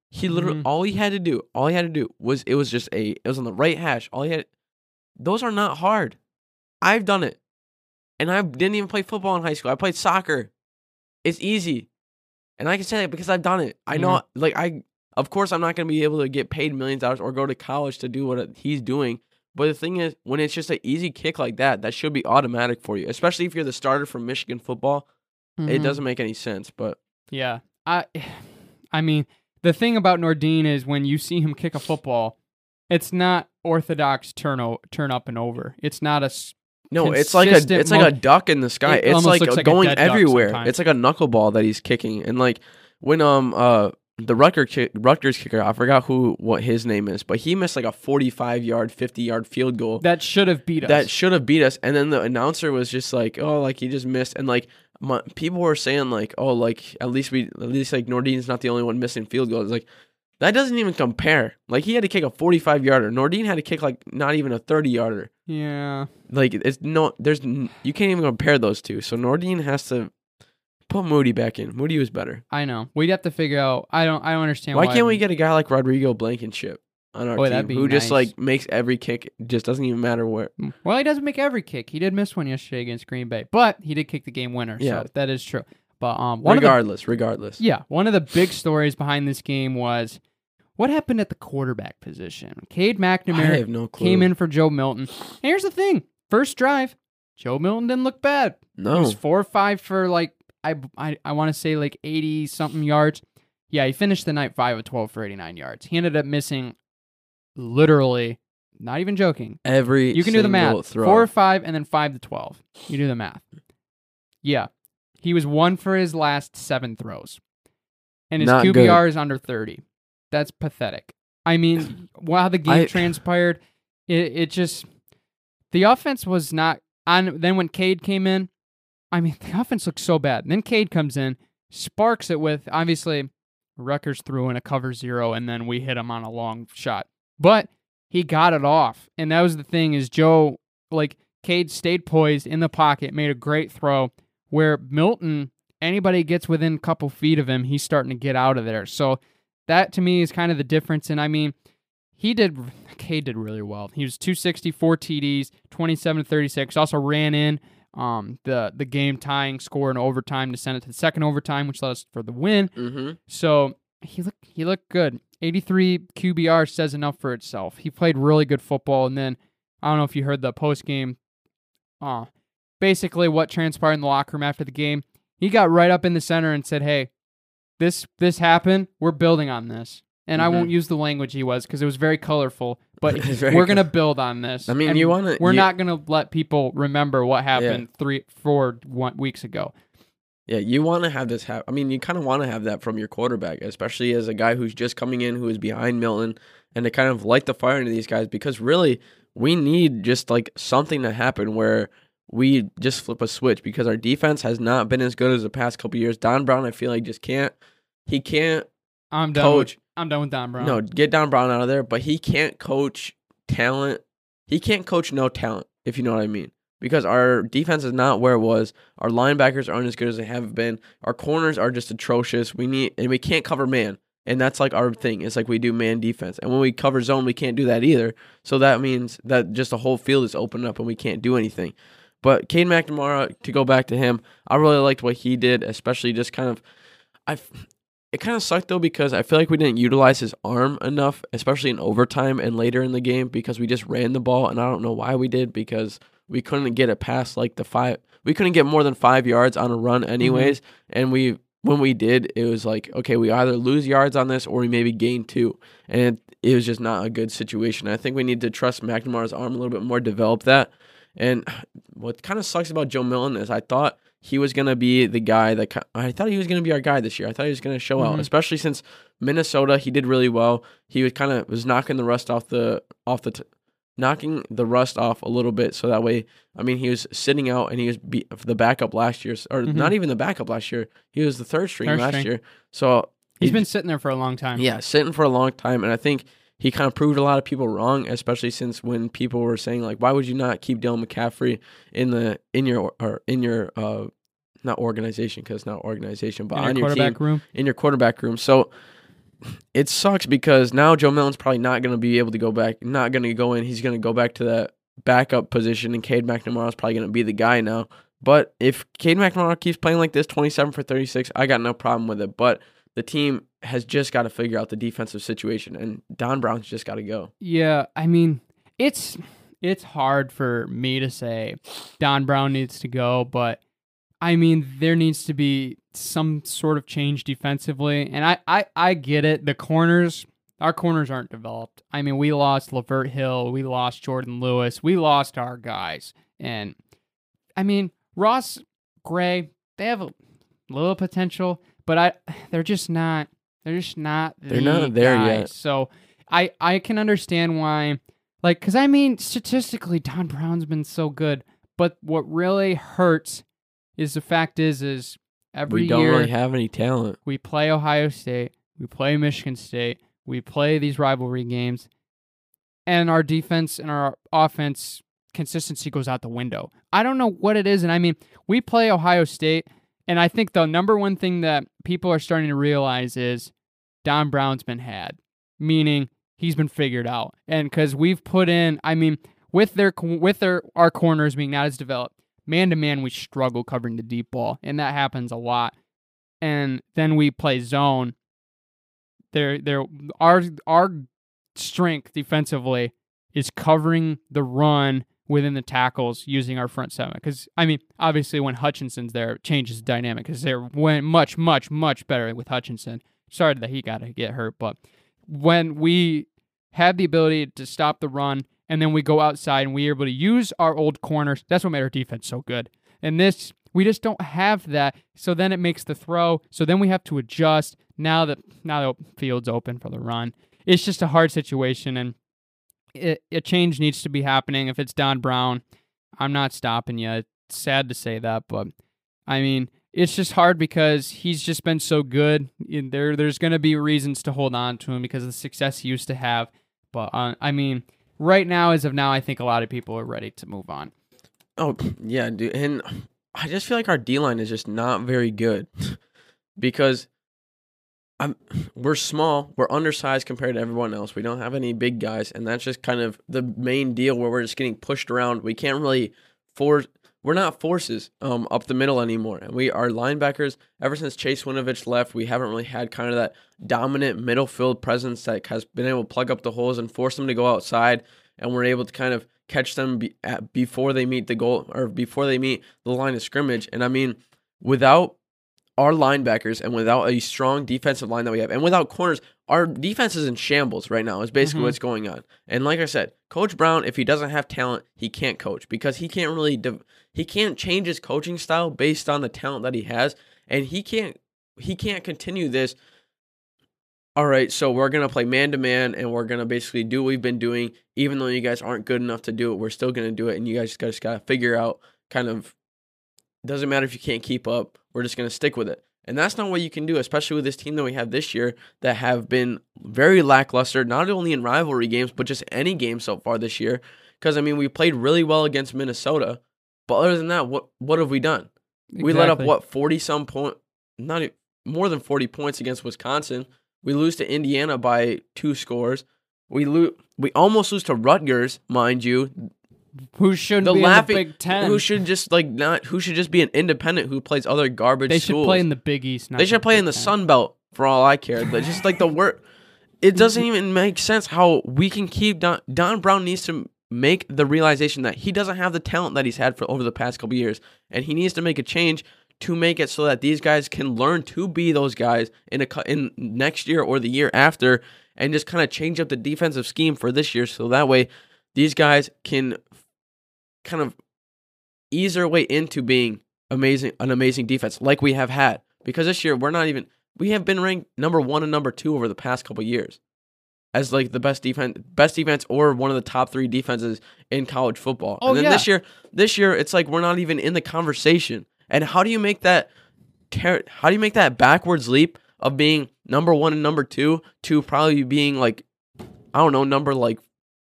He literally Mhm. all he had to do, all he had to do was it was just a it was on the right hash. All he had, those are not hard. I've done it, and I didn't even play football in high school. I played soccer. It's easy, and I can say that because I've done it. I know, like I, of course, I'm not going to be able to get paid millions of dollars or go to college to do what he's doing. But the thing is, when it's just an easy kick like that, that should be automatic for you, especially if you're the starter from Michigan football. It Mhm. doesn't make any sense, but Yeah. I I mean, the thing about Nordin is when you see him kick a football, it's not orthodox turn o- turn up and over. It's not a no, it's like a it's like a duck in the sky. It It's like, like going everywhere. It's like a knuckleball that he's kicking, and like when um uh the Rutgers kick, Rutgers kicker, I forgot who what his name is, but he missed like a 45 yard, 50 yard field goal that should have beat us. that should have beat us. And then the announcer was just like, "Oh, like he just missed." And like my, people were saying like, "Oh, like at least we at least like Nordin's not the only one missing field goals." Like that doesn't even compare. Like he had to kick a 45 yarder. Nordin had to kick like not even a 30 yarder. yeah. Like it's no, there's n- you can't even compare those two. So Nordin has to put Moody back in. Moody was better. I know. We'd have to figure out I don't I don't understand why, Why can't we get a guy like Rodrigo Blankenship on our Boy, team who just like makes every kick just doesn't even matter where. Well, he doesn't make every kick. He did miss one yesterday against Green Bay, but he did kick the game winner. Yeah. So that is true. But um of the regardless, regardless. Yeah, one of the big stories behind this game was what happened at the quarterback position. Cade McNamara no came in for Joe Milton. And here's the thing: first drive, Joe Milton didn't look bad. No, He was four or five for like I I, I want to say like eighty something yards. Yeah, he finished the night five of twelve for eighty nine yards. He ended up missing, literally, not even joking. Every You can do the math. Throw. Four or five, and then five to twelve. You do the math. Yeah, he was one for his last seven throws, and his Not QBR good. is under thirty. That's pathetic. I mean, while the game I- transpired, it it just the offense was not on. Then when Cade came in, I mean, the offense looked so bad. then Cade comes in, sparks it with obviously Rutgers threw in a cover zero and then we hit him on a long shot. But he got it off. And that was the thing is Joe like Cade stayed poised in the pocket, made a great throw where Milton anybody gets within a couple feet of him, he's starting to get out of there. So that to me is kind of the difference. And I mean, he did Cade did really well. He was 264 TDs, 27 to 36. Also ran in um, the the game tying score in overtime to send it to the second overtime, which led us for the win. Mm-hmm. So he looked he looked good. 83 QBR says enough for itself. He played really good football, and then I don't know if you heard the post game. Uh, basically what transpired in the locker room after the game. He got right up in the center and said, "Hey, this this happened. We're building on this." And I won't mm-hmm. use the language he was because it was very colorful. But very we're gonna build on this. I mean, And you wanna- We're you- not gonna let people remember what happened three, four one, weeks ago. Yeah, you want to have this happen. I mean, you kind of want to have that from your quarterback, especially as a guy who's just coming in, who is behind Milton, and to kind of light the fire into these guys. Because really, we need just like something to happen where we just flip a switch. Because our defense has not been as good as the past couple years. Don Brown, I feel like just can't. He can't I'm done. coach. With, I'm done with Don Brown. No, get Don Brown out of there. But he can't coach talent. He can't coach no talent, if you know what I mean. Because our defense is not where it was. Our linebackers aren't as good as they have been. Our corners are just atrocious. We need and we can't cover man. And that's like our thing. It's like we do man defense. And when we cover zone, we can't do that either. So that means that just the whole field is open up and we can't do anything. But Cade McNamara, to go back to him, I really liked what he did, especially just kind of I it kind of sucked though because I feel like we didn't utilize his arm enough, especially in overtime and later in the game because we just ran the ball and I don't know why we did because we couldn't get it past like the five. We couldn't get more than five yards on a run mm-hmm. anyways, and we when we did, it was like okay, we either lose yards on this or we maybe gain two, and it, it was just not a good situation. I think we need to trust McNamara's arm a little bit more, develop that. And what kind of sucks about Joe Milton is I thought he was gonna be the guy that I thought he was gonna be our guy this year. I thought he was gonna show out, Mhm. especially since Minnesota he did really well. He was kind of was knocking the rust off the off the t- knocking the rust off a little bit, so that way I mean he was sitting out and he was be- the backup last year, or Mhm. not even the backup last year. He was the third string Third last string. year. So He's he- been sitting there for a long time. yeah, sitting for a long time, and I think he kind of proved a lot of people wrong, especially since when people were saying like, "Why would you not keep Dylan McCaffrey in the in your or in your uh not organization because it's not organization, but in on your your quarterback team room. in your quarterback room." So it sucks because now Joe Milton's probably not going to be able to go back, not going to go in. He's going to go back to that backup position, and Cade McNamara is probably going to be the guy now. But if Cade McNamara keeps playing like this, 27 for 36, I got no problem with it. But the team has just got to figure out the defensive situation, and Don Brown's just got to go. Yeah, I mean, it's it's hard for me to say Don Brown needs to go, but I mean, there needs to be some sort of change defensively. And I I, I get it. The corners our corners aren't developed. I mean, we lost Lavert Hill, we lost Jordan Lewis, we lost our guys. And I mean, Ross Gray, they have a little potential, but I they're just not they're just not They're the not there yet. So I I can understand why like cuz I mean statistically Don Brown's been so good, but what really hurts is the fact is is every we don't year really have any talent. we play Ohio State, we play Michigan State, we play these rivalry games, and our defense and our offense consistency goes out the window. I don't know what it is, and I mean, we play Ohio State, and I think the number one thing that people are starting to realize is Don Brown's been had, meaning he's been figured out, and because we've put in, I mean, with their with their our corners being not as developed, man to man, we struggle covering the deep ball, and that happens a lot and then we play zone. There, there, our our strength defensively is covering the run within the tackles using our front seven. Because I mean, obviously, when Hutchinson's there, it changes the dynamic because they're went much, much, much better with Hutchinson. Sorry that he got to get hurt, but when we have the ability to stop the run and then we go outside and we're able to use our old corners, that's what made our defense so good. And this we just don't have that. So then it makes the throw. So then we have to adjust. Now that now the field's open for the run. It's just a hard situation and it, a change needs to be happening. If it's Don Brown, I'm not stopping you. It's sad to say that, but I mean, it's just hard because he's just been so good. There, there's going to be reasons to hold on to him because of the success he used to have. But uh, I mean, right now, as of now, I think a lot of people are ready to move on. Oh yeah, dude, and I just feel like our D line is just not very good because I'm we're small, we're undersized compared to everyone else. We don't have any big guys, and that's just kind of the main deal where we're just getting pushed around. We can't really force. We're not forces um, up the middle anymore, and we our linebackers. Ever since Chase Winovich left, we haven't really had kind of that dominant middle field presence that has been able to plug up the holes and force them to go outside, and we're able to kind of catch them be, at, before they meet the goal or before they meet the line of scrimmage. And I mean, without our linebackers and without a strong defensive line that we have, and without corners, our defense is in shambles right now. Is basically Mhm. what's going on. And like I said, Coach Brown, if he doesn't have talent, he can't coach because he can't really div- he can't change his coaching style based on the talent that he has, and he can't he can't continue this. All right, so we're gonna play man to man, and we're gonna basically do what we've been doing, even though you guys aren't good enough to do it. We're still gonna do it, and you guys just gotta figure out kind of doesn't matter if you can't keep up. We're just going to stick with it. And that's not what you can do, especially with this team that we have this year that have been very lackluster, not only in rivalry games, but just any game so far this year. Because, I mean, we played really well against Minnesota. But other than that, what, what have we done? We let up, what, 40 some point, not more than 40 points against Wisconsin. We lose to Indiana by two scores. We lose. We almost lose to Rutgers, mind you. Who shouldn't The be laughing- in the Big Ten? Who should just like not? Who should just be an independent who plays other garbage? they should play in the Big East. They should play Big in the Ten. Sun Belt for all I care. But just like the word, it doesn't even make sense how we can keep Don. Don Brown needs to make the realization that he doesn't have the talent that he's had for over the past couple years, and he needs to make a change to make it so that these guys can learn to be those guys in a in next year or the year after, and just kind of change up the defensive scheme for this year, so that way these guys can kind of ease our way into being amazing an amazing defense like we have had. Because this year we're not even we have been ranked number one and number two over the past couple years as like the best defense best defense or one of the top three defenses in college football. Oh, and then yeah. this year this year it's like we're not even in the conversation. And how do you make that ter- how do you make that backwards leap of being number one and number two to probably being like i don't know number like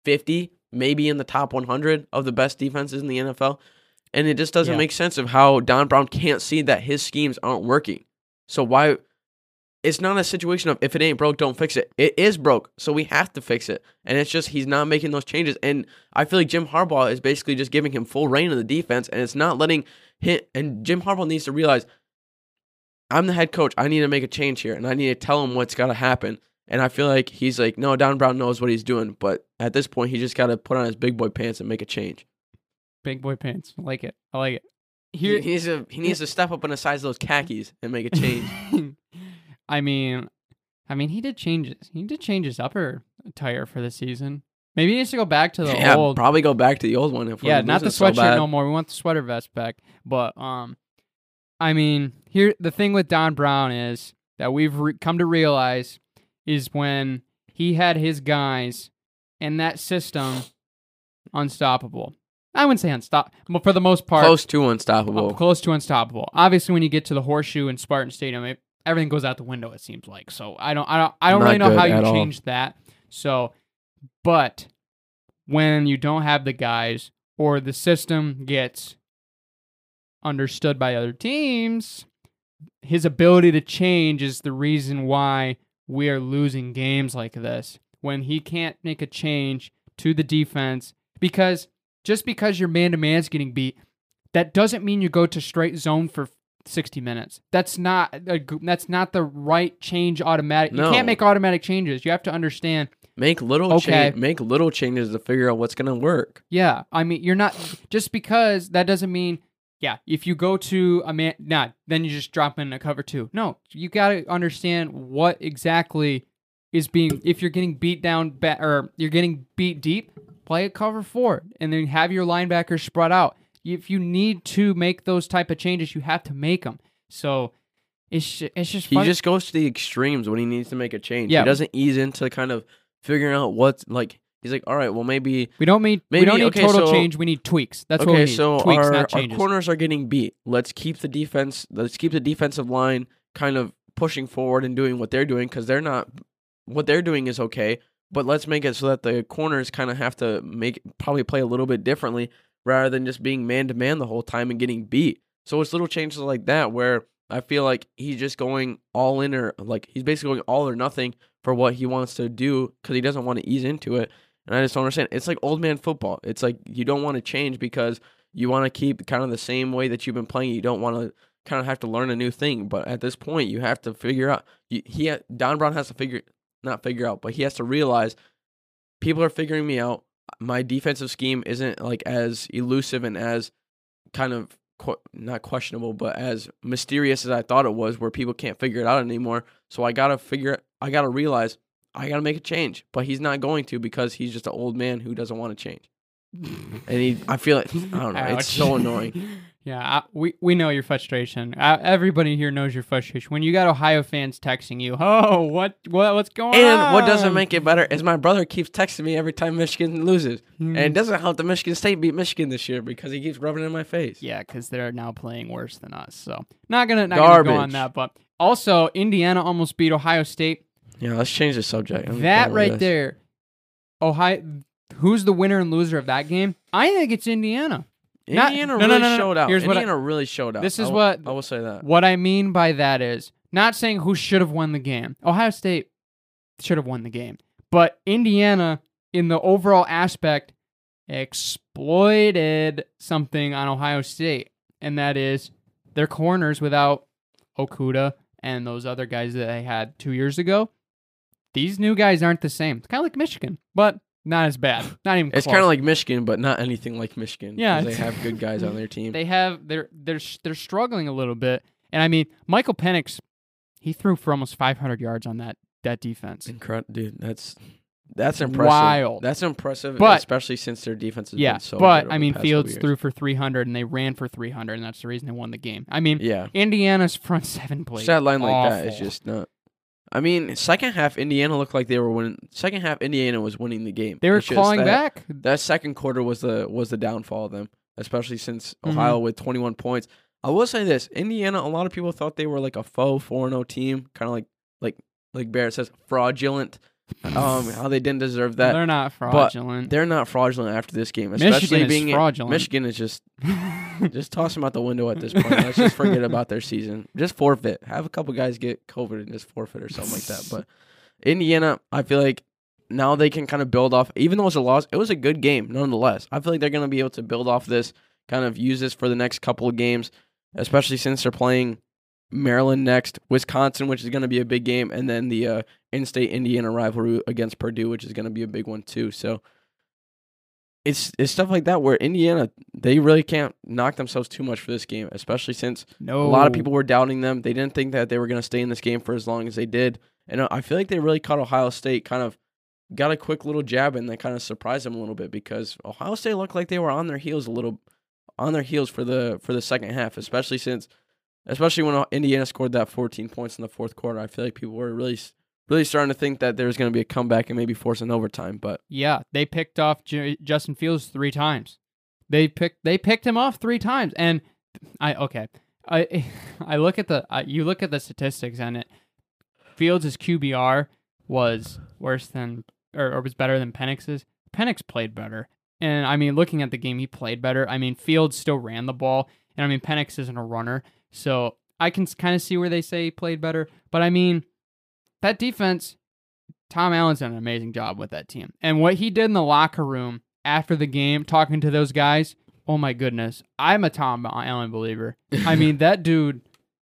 50 maybe in the top 100 of the best defenses in the nfl and it just doesn't Yeah. make sense of how Don Brown can't see that his schemes aren't working. So why? It's not a situation of if it ain't broke, don't fix it. It is broke, so we have to fix it. And it's just he's not making those changes. And I feel like Jim Harbaugh is basically just giving him full reign of the defense, and it's not letting him. And Jim Harbaugh needs to realize, I'm the head coach. I need to make a change here, and I need to tell him what's got to happen. And I feel like he's like, no, Don Brown knows what he's doing, but at this point, he just got to put on his big boy pants and make a change. Big boy pants. I like it. I like it. He, Here, he needs to he needs to step up in the size of those khakis and make a change. I mean, I mean, he did change his, he did change his upper attire for the season. Maybe he needs to go back to the yeah, old. probably go back to the old one if yeah, not the losing so sweatshirt no more. We want the sweater vest back. But um, I mean, here the thing with Don Brown is that we've re- come to realize is when he had his guys and that system unstoppable. I wouldn't say unstoppable, but for the most part, Close to unstoppable. uh, close to unstoppable. Obviously, when you get to the horseshoe and Spartan Stadium, it, everything goes out the window. It seems like so. I don't, I don't, I don't Not really know how you at all. change that. So, but when you don't have the guys or the system gets understood by other teams, his ability to change is the reason why we are losing games like this. When he can't make a change to the defense, because just because your man to man's getting beat, that doesn't mean you go to straight zone for 60 minutes. That's not a that's not the right change automatic. You can't make automatic changes. You have to understand Make little Okay. cha- make little changes to figure out what's gonna work. Yeah, I mean, you're not just because that doesn't mean. Yeah, if you go to a man, not then you just drop in a cover two. No, you got to understand what exactly is being. If you're getting beat down, ba- or you're getting beat deep, play a cover four, and then have your linebackers spread out. If you need to make those type of changes, you have to make them. So it's it's just He just goes to the extremes when he needs to make a change. Yeah. He doesn't ease into kind of figuring out what's like He's like, all right, well maybe We don't need we Maybe- don't need okay, total so- change. We need tweaks. That's what we okay, need. so tweaks, our, not our corners are getting beat. Let's keep the defense. Let's keep the defensive line kind of pushing forward and doing what they're doing because they're not. What they're doing is okay, but let's make it so that the corners kind of have to make probably play a little bit differently rather than just being man to man the whole time and getting beat. So it's little changes like that where I feel like he's just going all in or like he's basically going all or nothing for what he wants to do because he doesn't want to ease into it. And I just don't understand. It's like old man football. It's like you don't want to change because you want to keep kind of the same way that you've been playing. You don't want to kind of have to learn a new thing. But at this point, you have to figure out. He Don Brown has to figure not figure out, but he has to realize people are figuring me out. My defensive scheme isn't like as elusive and as kind of not questionable, but as mysterious as I thought it was, where people can't figure it out anymore. So I gotta figure. I gotta realize I gotta make a change. But he's not going to because he's just an old man who doesn't want to change. And he, I feel like I don't know. It's so annoying. Yeah, I, we we know your frustration. Uh, everybody here knows your frustration. When you got Ohio fans texting you, "Oh, what what what's going on?" And what doesn't make it better is my brother keeps texting me every time Michigan loses, Hmm. and it doesn't help that Michigan State beat Michigan this year because he keeps rubbing it in my face. Yeah, because they're now playing worse than us. So not gonna not gonna go on that. But also, Indiana almost beat Ohio State. Yeah, let's change the subject. I'm that right this. there, Ohio. Who's the winner and loser of that game? I think it's Indiana. Not- Indiana no, no, really no, no. showed out. Here's what I- Indiana really showed out. This I is will- what- I will say that. What I mean by that is not saying who should have won the game. Ohio State should have won the game, but Indiana, in the overall aspect, exploited something on Ohio State, and that is their corners without Okudah and those other guys that they had two years ago. These new guys aren't the same. It's kind of like Michigan, but not as bad. Not even. It's kind of like Michigan, but not anything like Michigan. Yeah, they have good guys on their team. they have they're they're they're struggling a little bit. And I mean, Michael Penix, he threw for almost 500 yards on that that defense. Incredible, dude. That's that's impressive. Wild. That's impressive, But- especially since their defense has Yeah, been so. but I mean, the past couple Fields threw for 300 and they ran for 300, and that's the reason they won the game. I mean, Yeah, Indiana's front seven played stat line like that is just not. I mean, second half Indiana looked like they were winning. Second half Indiana was winning the game. they were It's clawing that- back. That second quarter was the was the downfall of them, especially since Mhm. Ohio with 21 points. I will say this: Indiana. A lot of people thought they were like a faux 4-0 team, kind of like like like Barrett says, fraudulent. Um, how they didn't deserve that. They're not fraudulent. They're not fraudulent after this game, especially Michigan is being fraudulent. Michigan is just just toss them out the window at this point. Let's just forget about their season. Just forfeit. Have a couple guys get COVID and just forfeit or something like that. But Indiana, I feel like now they can kind of build off. Even though it was a loss, it was a good game nonetheless. I feel like they're going to be able to build off this, kind of use this for the next couple of games, especially since they're playing Maryland next, Wisconsin, which is going to be a big game, and then the uh, in-state Indiana rivalry against Purdue, which is going to be a big one too. So it's it's stuff like that where Indiana they really can't knock themselves too much for this game, especially since no, a lot of people were doubting them. They didn't think that they were going to stay in this game for as long as they did, and uh, I feel like they really caught Ohio State kind of got a quick little jab and that kind of surprised them a little bit because Ohio State looked like they were on their heels a little on their heels for the for the second half, especially since especially when Indiana scored that 14 points in the fourth quarter. I feel like people were really really starting to think that there was going to be a comeback and maybe force an overtime, but Yeah, they picked off J- Justin Fields three times. They picked they picked him off three times, and I okay. I I look at the uh, you look at the statistics and it. Fields' QBR was worse than or, or was better than Penix's. Penix played better, and I mean, looking at the game, he played better. I mean, Fields still ran the ball, and I mean, Penix isn't a runner, so I can kind of see where they say he played better. But I mean, that defense Tom Allen's done an amazing job with that team. And what he did in the locker room after the game, talking to those guys, oh my goodness. I'm a Tom Allen believer. I mean, that dude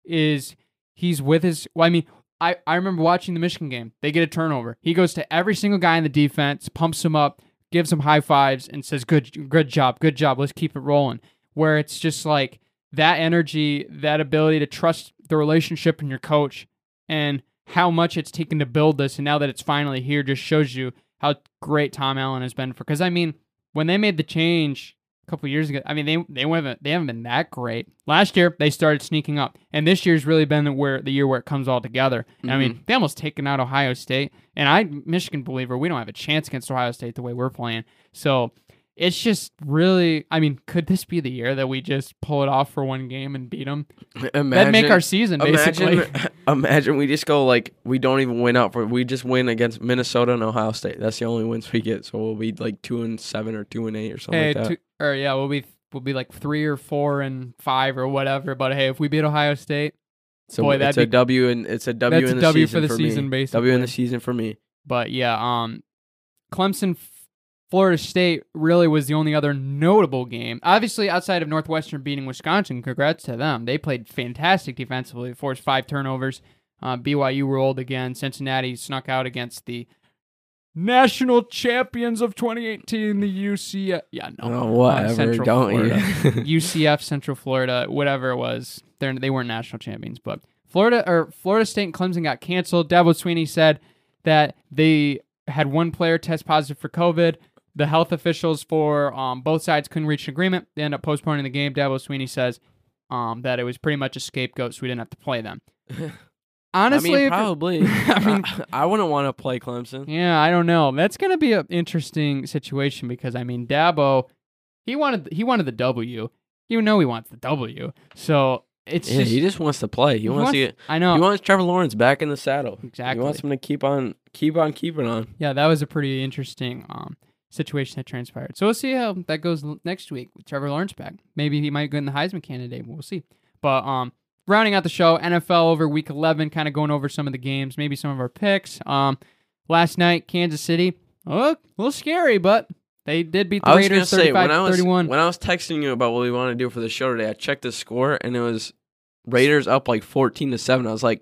is, he's with his, well, I mean, I, I remember watching the Michigan game. They get a turnover. He goes to every single guy in the defense, pumps him up, gives him high fives, and says, good, good job, good job. Let's keep it rolling. Where it's just like that energy, that ability to trust the relationship in your coach and how much it's taken to build this and now that it's finally here just shows you how great Tom Allen has been for because I mean when they made the change a couple years ago. I mean, they they haven't they haven't been that great. Last year they started sneaking up, and this year's really been where the year where it comes all together. And I mean, mm-hmm. they almost taken out Ohio State, and I Michigan believer we don't have a chance against Ohio State the way we're playing. So it's just really, I mean, could this be the year that we just pull it off for one game and beat them? Imagine, That'd make our season basically. Imagine, imagine we just go like we don't even win out for we just win against Minnesota and Ohio State. That's the only wins we get. So we'll be like two and seven or two and eight or something hey, like that. two, or yeah, we'll be we'll be like three or four and five or whatever. But hey, if we beat Ohio State, so boy, that's that'd a be- W and it's a W that's in a the W season for the season, me. basically. W in the season for me. But yeah, um, Clemson, Florida State really was the only other notable game. Obviously, outside of Northwestern beating Wisconsin, congrats to them. They played fantastic defensively, forced five turnovers. Uh, BYU rolled again. Cincinnati snuck out against the national champions of 2018, the UCF. Yeah, no, Oh, uh, whatever, Central don't Florida. you? UCF, Central Florida, whatever it was. They're, they weren't national champions, but Florida or Florida State and Clemson got canceled. Dabo Swinney said that they had one player test positive for COVID. The health officials for um, both sides couldn't reach an agreement. They end up postponing the game. Dabo Swinney says um, that it was pretty much a scapegoat, so we didn't have to play them. Honestly, I mean, probably. I mean- I, wouldn't want to play Clemson. yeah, I don't know. That's gonna be an interesting situation because I mean, Dabo, he wanted he wanted the W. You know he wants the W. So it's Yeah, just he just wants to play. He, wants, to get. I know He wants Trevor Lawrence back in the saddle. exactly. He wants him to keep on, keep on keeping on. yeah, that was a pretty interesting um situation that transpired. So we'll see how that goes next week with Trevor Lawrence back. Maybe he might go in the Heisman candidate. We'll see. But um, rounding out the show, NFL over Week 11, kind of going over some of the games, maybe some of our picks. Um, last night, Kansas City, oh, a little scary, but they did beat the I was gonna Raiders say when I was 35-31. when I was texting you about what we want to do for the show today, I checked the score and it was Raiders up like fourteen to seven. I was like,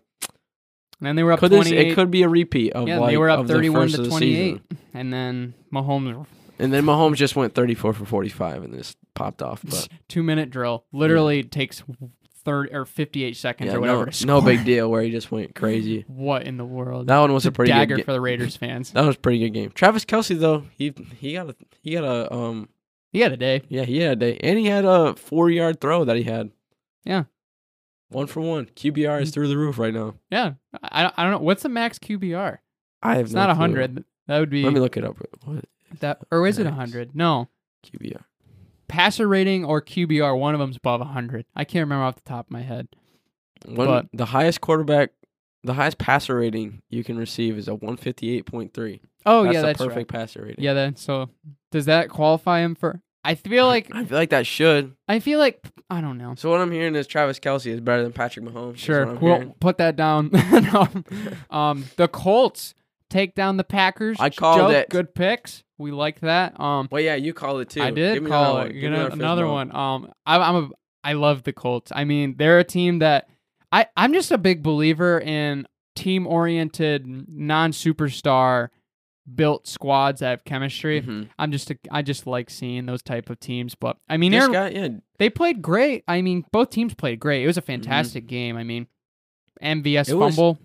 And then they were up could this, 28. it could be a repeat of yeah, like they were up 31 first to of the 28. And then Mahomes, And then Mahomes just went thirty four for forty five and just popped off. But two minute drill, literally takes 30 or 58 seconds yeah, or whatever no, no big deal where he just went crazy. What in the world? That one was a pretty dagger good. for the Raiders fans. that was a pretty good game. Travis Kelce though, he he got a he got a um He had a day. yeah he had a day and he had a four yard throw that he had. Yeah. One for one. QBR is mm. through the roof right now. Yeah, I, I don't know what's the max QBR. I have It's no not a clue. hundred. That would be Let me look it up. What that, or is it a max. hundred? No, QBR? passer rating or QBR. One of them's above a hundred. I can't remember off the top of my head. One, But- the highest quarterback, the highest passer rating you can receive is a one fifty eight point three. Oh that's yeah, the that's perfect right. passer rating. Yeah, then so does that qualify him for? I feel like I feel like that should. I feel like I don't know. So what I'm hearing is Travis Kelce is better than Patrick Mahomes. Sure, we'll hearing. put that down. No. um, the Colts take down the Packers. I called Joe, it. Good picks. We like that. Um, Well, yeah, you called it too. I did Give me call it. one. You Give me know, another one. Um, I, I'm a. I love the Colts. I mean, they're a team that I. I'm just a big believer in team-oriented, non-superstar built squads that have chemistry. Mhm. I'm just. A, I just like seeing those type of teams. But I mean, guy, yeah, they played great. I mean, both teams played great. It was a fantastic game. I mean, MVS Mm-hmm. It was fumble.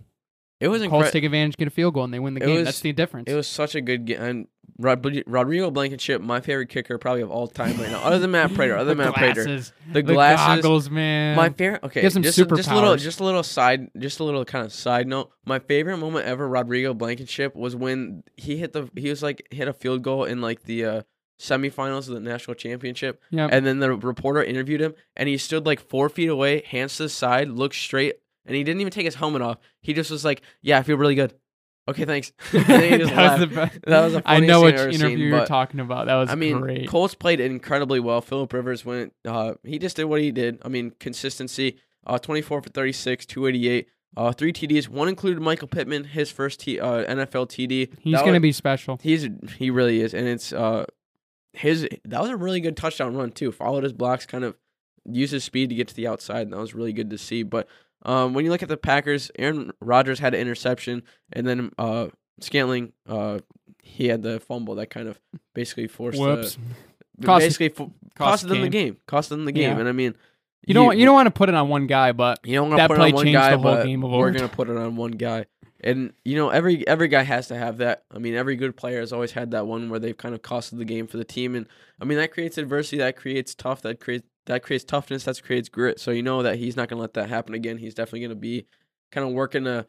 it was Colts incredible. take advantage, get a field goal, and they win the It game. was- That's the difference. It was such a good game. Rod- Rodrigo Blankenship, my favorite kicker probably of all time right now, other than Matt Prater. Other than Matt Prater, glasses, the the glasses, goggles, man. My favorite. Okay, Gives him just, a- just a little, just a little side, just a little kind of side note. My favorite moment ever, Rodrigo Blankenship, was when he hit the. He was like hit a field goal in like the uh, semifinals of the national championship, Yep. and then the reporter interviewed him, and he stood like four feet away, hands to the side, looked straight, and he didn't even take his helmet off. He just was like, "Yeah, I feel really good." Okay, thanks. and then he just that was the best. That was the I know which ever seen, interview you're talking about. That was I mean, great. Colts played incredibly well. Philip Rivers went. Uh, he just did what he did. I mean, consistency. Uh, 24 for 36, 288. Uh, three TDs. One included Michael Pittman, his first T, uh, NFL TD. He's gonna be special. He's he really is, and it's uh his that was a really good touchdown run too. Followed his blocks, kind of used his speed to get to the outside, and that was really good to see. But um, when you look at the Packers, Aaron Rodgers had an interception, and then uh Scantling uh he had the fumble that kind of basically forced Whoops. the Cost- basically fo- cost costed them the game, cost them the game, Yeah. and I mean. You don't. want- You don't want to put it on one guy, but you don't want to that put it on one changed guy, the whole but game of we're gonna put it on one guy. And you know, every every guy has to have that. I mean, every good player has always had that one where they've kind of costed the game for the team. And I mean, that creates adversity, that creates tough, that creates that creates toughness, that creates grit. So you know that he's not gonna let that happen again. He's definitely gonna be kind of working a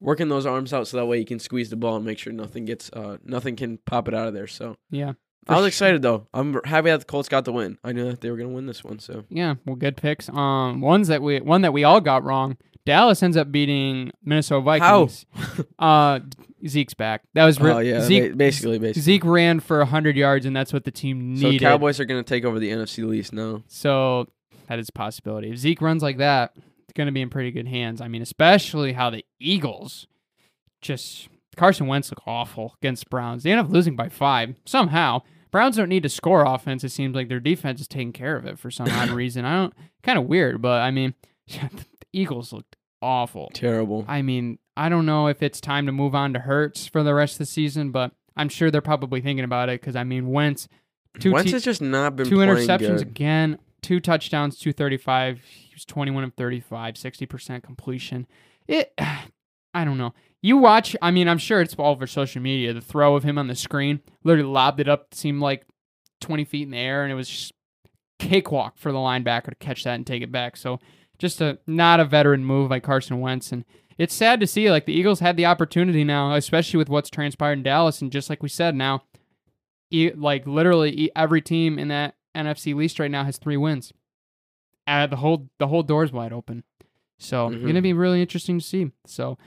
working those arms out so that way he can squeeze the ball and make sure nothing gets uh nothing can pop it out of there. So Yeah. I was excited though. I'm happy that the Colts got the win. I knew that they were gonna win this one. So Yeah, well, good picks. Um, ones that we one that we all got wrong. Dallas ends up beating Minnesota Vikings. uh, Zeke's back. That was re- oh yeah, Zeke. basically, basically. Zeke ran for hundred yards, and that's what the team needed. So. Cowboys are gonna take over the NFC East now. So that is a possibility. If Zeke runs like that, it's going to be in pretty good hands. I mean, especially how the Eagles just Carson Wentz look awful against Browns. They end up losing by five somehow. Browns don't need to score offense. It seems like their defense is taking care of it for some odd reason. I don't kind of weird, but I mean, Eagles looked awful. Terrible. I mean, I don't know if it's time to move on to Hurts for the rest of the season, but I'm sure they're probably thinking about it because I mean, Wentz two Wentz te- has just not been two interceptions good. again, two touchdowns, 235. He was 21 of 35, 60% completion. It I don't know. You watch, I mean, I'm sure it's all over social media. The throw of him on the screen, literally lobbed it up, seemed like 20 feet in the air, and it was just cakewalk for the linebacker to catch that and take it back. So just a not a veteran move by Carson Wentz. And it's sad to see like the Eagles had the opportunity now, especially with what's transpired in Dallas. And just like we said, now, e- like literally every team in that NFC East right now has three wins. Uh, the whole the whole door's wide open. So Mhm. gonna be really interesting to see. So,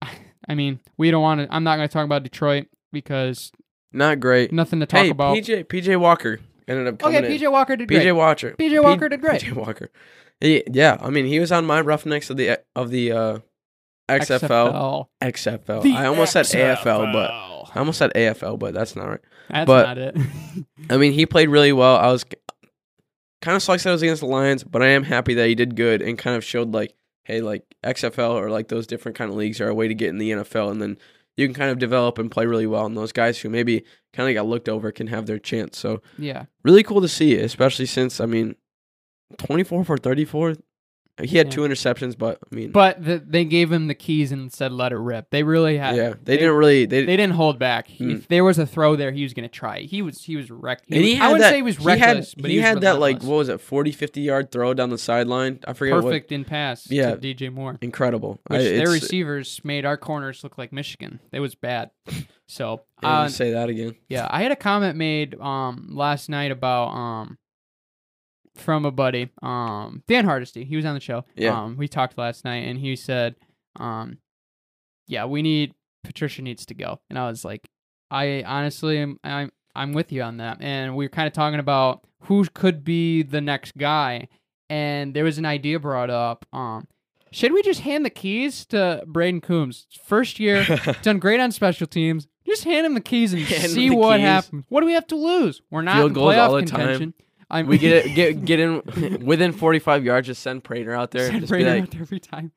I mean, we don't want to. I'm not gonna talk about Detroit because Not great. nothing to talk hey, about. PJ PJ Walker ended up coming okay, in. PJ Walker did PJ great. Walker. PJ Walker did great. PJ Walker. He, yeah, I mean, he was on my Roughnecks of the of the uh, XFL. XFL. The I almost said AFL, but I almost said AFL, but that's not right. that's but- not it. I mean, he played really well. I was kind of sucks that it was against the Lions, but I am happy that he did good and kind of showed like, hey, like XFL or like those different kind of leagues are a way to get in the NFL, and then you can kind of develop and play really well. And those guys who maybe kind of got looked over can have their chance. So yeah, really cool to see, especially since I mean, twenty four for thirty four. He had Yeah. two interceptions, but I mean, but the, they gave him the keys and said let it rip. They really had. yeah, they, didn't really. They, They didn't hold back. Mm. If there was a throw there, he was going to try. He was he was wrecked. and he was- had I wouldn't that, say he was he reckless, had, but he he, had that like what was it, 40, 50 yard throw down the sideline. I forget what. perfect in pass. Yeah. to DJ Moore. Incredible. I, Which their receivers made our corners look like Michigan. It was bad. So uh, say that again. yeah, I had a comment made um last night about um from a buddy um Dan Hardesty. He was on the show. Yeah. Um, we talked last night, and he said, um, yeah, we need Patricia needs to go, and I was like, I honestly am I'm I'm with you on that, and we were kind of talking about who could be the next guy, and there was an idea brought up. Um, should we just hand the keys to Brayden Coombs? First year, done great on special teams. Just hand him the keys and Hand see what keys. happes. What do we have to lose? We're not Field in playoff all contention. I'm, we get it, get get in within forty five yards. Just send Prater out there. Send just Brayden like, out there every time.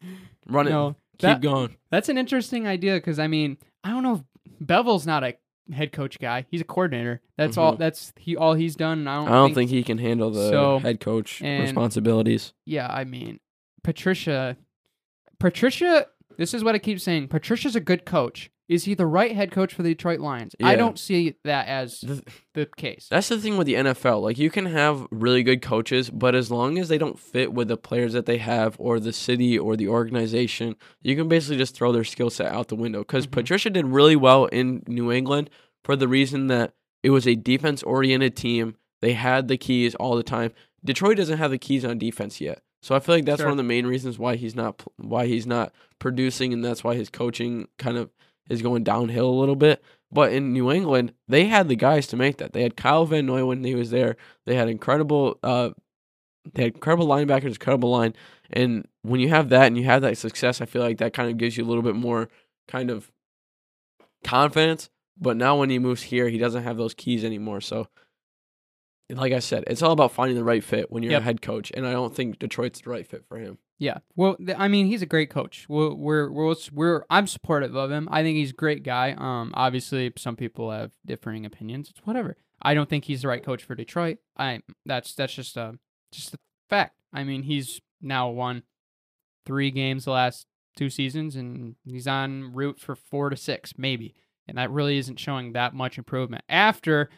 run it. No, keep that- going. That's an interesting idea because I mean I don't know if Bevell's not a head coach guy. He's a coordinator. That's all. Mhm. That's he all he's done. And I don't. I don't think he can handle the So, head coach and- responsibilities. Yeah, I mean Patricia. Patricia. This is what I keep saying. Patricia's a good coach. Is he the right head coach for the Detroit Lions? I don't see that as The- the case. That's the thing with the NFL. Like you can have really good coaches, but as long as they don't fit with the players that they have or the city or the organization, you can basically just throw their skill set out the window. Because Mhm. Patricia did really well in New England for the reason that it was a defense oriented team. They had the keys all the time. Detroit doesn't have the keys on defense yet. So I feel like that's Sure. one of the main reasons why he's not why he's not producing and that's why his coaching kind of is going downhill a little bit. But in New England, they had the guys to make that. They had Kyle Van Noy when he was there. They had incredible, uh, they had incredible linebackers, incredible line. And when you have that and you have that success, I feel like that kind of gives you a little bit more kind of confidence. But now when he moves here, he doesn't have those keys anymore. So, like I said, it's all about finding the right fit when you're Yep. a head coach. And I don't think Detroit's the right fit for him. Yeah. Well, th- I mean, he's a great coach. We're, we're we're we're I'm supportive of him. I think he's a great guy. Um, obviously, some people have differing opinions. It's whatever. I don't think he's the right coach for Detroit. I that's that's just a just a fact. I mean, he's now won three games the last two seasons, and he's on route for four to six, maybe. And that really isn't showing that much improvement after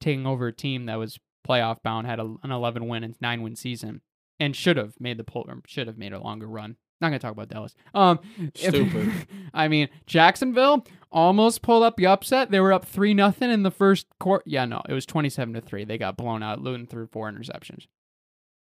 taking over a team that was playoff bound, had a, an 11 win and nine win season, and should have made the pull, should have made a longer run. Not gonna talk about Dallas. Um, Stupid. I mean, Jacksonville almost pulled up the upset. They were up three nothing in the first quarter. Yeah, no, it was twenty seven to three. They got blown out. Luton threw four interceptions.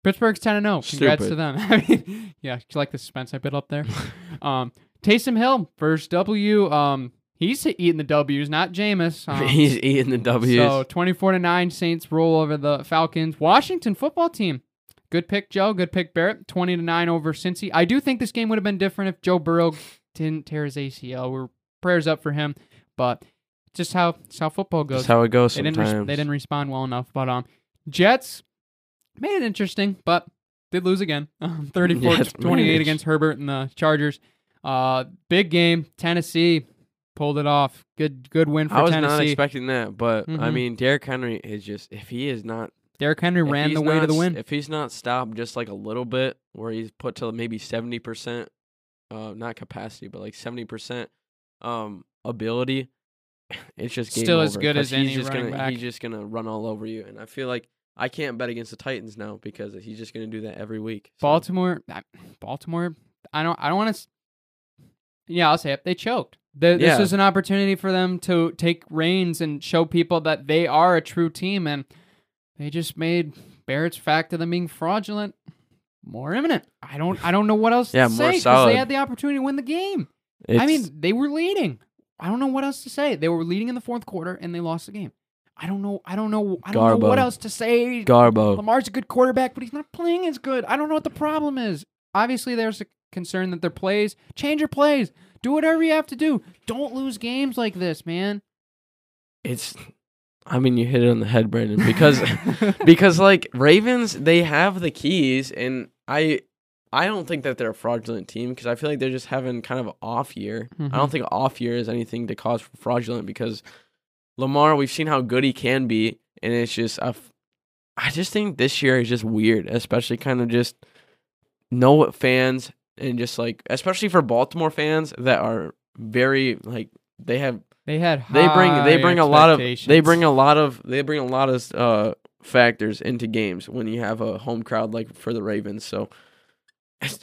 Pittsburgh's ten and zero. Congrats to them. I mean, yeah, you like the suspense I built up there? um, Taysom Hill first W. Um, he's eating the W's, not Jameis. Um, He's eating the W's. so 24 to 9 Saints roll over the Falcons. Washington football team. Good pick, Joe. Good pick, Barrett. 20 to 9 over Cincy. I do think this game would have been different if Joe Burrow didn't tear his ACL. We're prayers up for him, but just how it's how football goes. That's how it goes they didn't sometimes. they didn't respond well enough. But um Jets made it interesting, but did lose again. Um, 34 Yeah, it's 28 managed. against Herbert and the Chargers. Uh big game. Tennessee pulled it off. Good good win for Tennessee. I was Tennessee. not expecting that, but I Mhm. mean, Derrick Henry is just if he is not Derrick Henry if ran the way to the win. If he's not stopped just like a little bit, where he's put to maybe seventy percent, uh, not capacity, but like seventy percent, um, ability, it's just game Still as good as any he's just running gonna back. he's just gonna run all over you, and I feel like I can't bet against the Titans now because he's just gonna do that every week. so- Baltimore, Baltimore. I don't. I don't want to. Yeah, I'll say it. They choked. The, This Yeah. is an opportunity for them to take reins and show people that they are a true team, and they just made Barrett's fact of them being fraudulent more imminent. I don't. I don't know what else Yeah, to more say 'cause solid. they had the opportunity to win the game. I mean, they were leading. I don't know what else to say. They were leading in the fourth quarter and they lost the game. I don't know. I don't know. I don't know what else to say. Garbo. Lamar's a good quarterback, but he's not playing as good. I don't know what the problem is. Obviously, there's a concern that their plays change your plays. Do whatever you have to do. Don't lose games like this, man. It's, I mean, you hit it on the head, Brandon, because because like Ravens, they have the keys, and I I don't think that they're a fraudulent team because I feel like they're just having kind of an off year. I Mhm. don't think off year is anything to cause fraudulent because Lamar, we've seen how good he can be, and it's just a f- I just think this year is just weird, especially kind of just know what fans and just like especially for Baltimore fans that are very like they have they had they bring they bring a lot of they bring a lot of they bring a lot of uh factors into games when you have a home crowd like for the Ravens. So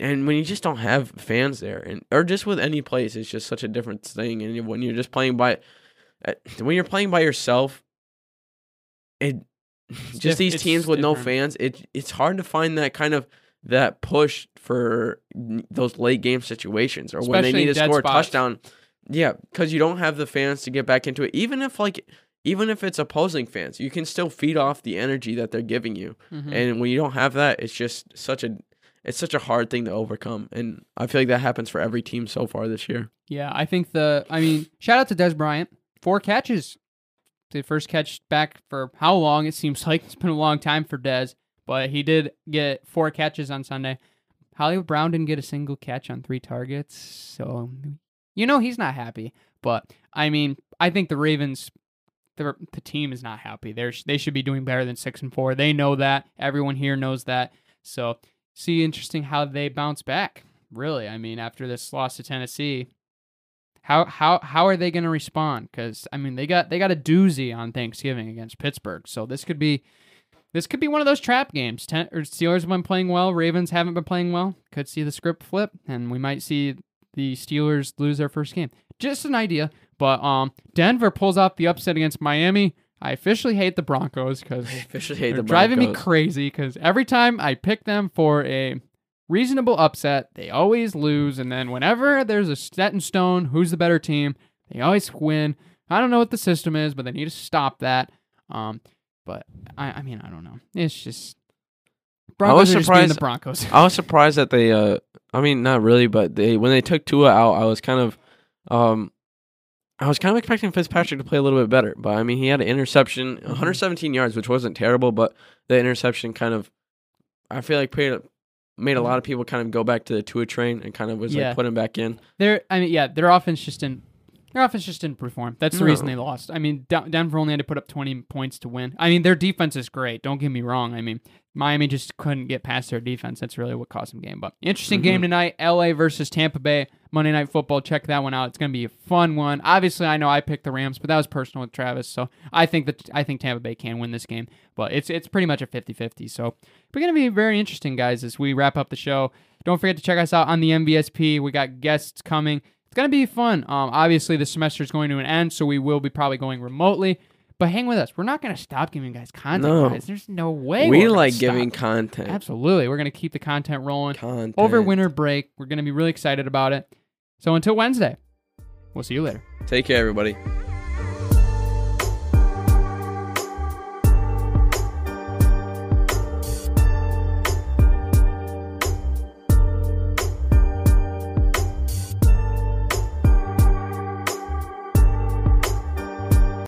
and when you just don't have fans there and or just with any place it's just such a different thing and when you're just playing by uh, when you're playing by yourself it just diff- these teams with no fans it it's hard to find that kind of that push for those late game situations or when they need to score a touchdown yeah, because you don't have the fans to get back into it. Even if like, even if it's opposing fans, you can still feed off the energy that they're giving you. Mhm. And when you don't have that, it's just such a, it's such a hard thing to overcome. And I feel like that happens for every team so far this year. Yeah, I think the. I mean, shout out to Dez Bryant. Four catches. The first catch back for how long? It seems like it's been a long time for Dez, but he did get four catches on Sunday. Hollywood Brown didn't get a single catch on three targets, so you know he's not happy. But I mean, I think the Ravens, the the team is not happy. They they should be doing better than six and four. They know that. Everyone here knows that. So see, interesting how they bounce back. Really, I mean, after this loss to Tennessee, how how how are they going to respond? Because I mean, they got they got a doozy on Thanksgiving against Pittsburgh, so this could be this could be one of those trap games. Ten, or Steelers have been playing well, Ravens haven't been playing well. Could see the script flip, and we might see the Steelers lose their first game. Just an idea, but um, Denver pulls off the upset against Miami. I officially hate the Broncos because officially hate they're the driving me crazy. Because every time I pick them for a reasonable upset, they always lose. And then whenever there's a set in stone who's the better team, they always win. I don't know what the system is, but they need to stop that. Um, but I, I mean, I don't know. It's just Broncos was are just being the Broncos. I was surprised that they, uh, I mean, not really, but they when they took Tua out, I was kind of, um, I was kind of expecting Fitzpatrick to play a little bit better, but I mean, he had an interception, Mm-hmm. 117 yards, which wasn't terrible, but the interception kind of, I feel like made, made a lot of people kind of go back to the Tua train and kind of was Yeah. like put him back in. Their, I mean, yeah, their offense just didn't. Their offense just didn't perform. That's the reason they lost. I mean, Den- Denver only had to put up 20 points to win. I mean, their defense is great. Don't get me wrong. I mean, Miami just couldn't get past their defense. That's really what cost them game. But interesting game Mhm. tonight. LA versus Tampa Bay. Monday Night Football. Check that one out. It's going to be a fun one. Obviously, I know I picked the Rams, but that was personal with Travis. So I think that I think Tampa Bay can win this game. But it's it's pretty much a 50-50. So we're going to be very interesting, guys, as we wrap up the show. Don't forget to check us out on the MVSP. We got guests coming. It's going to be fun. Um, obviously, the semester is going to an end, so we will be probably going remotely. But hang with us. We're not going to stop giving guys content, No. guys. There's no way. we like stop. giving content. Absolutely. We're going to keep the content rolling Content. over winter break. We're going to be really excited about it. So until Wednesday, we'll see you later. Take care, everybody.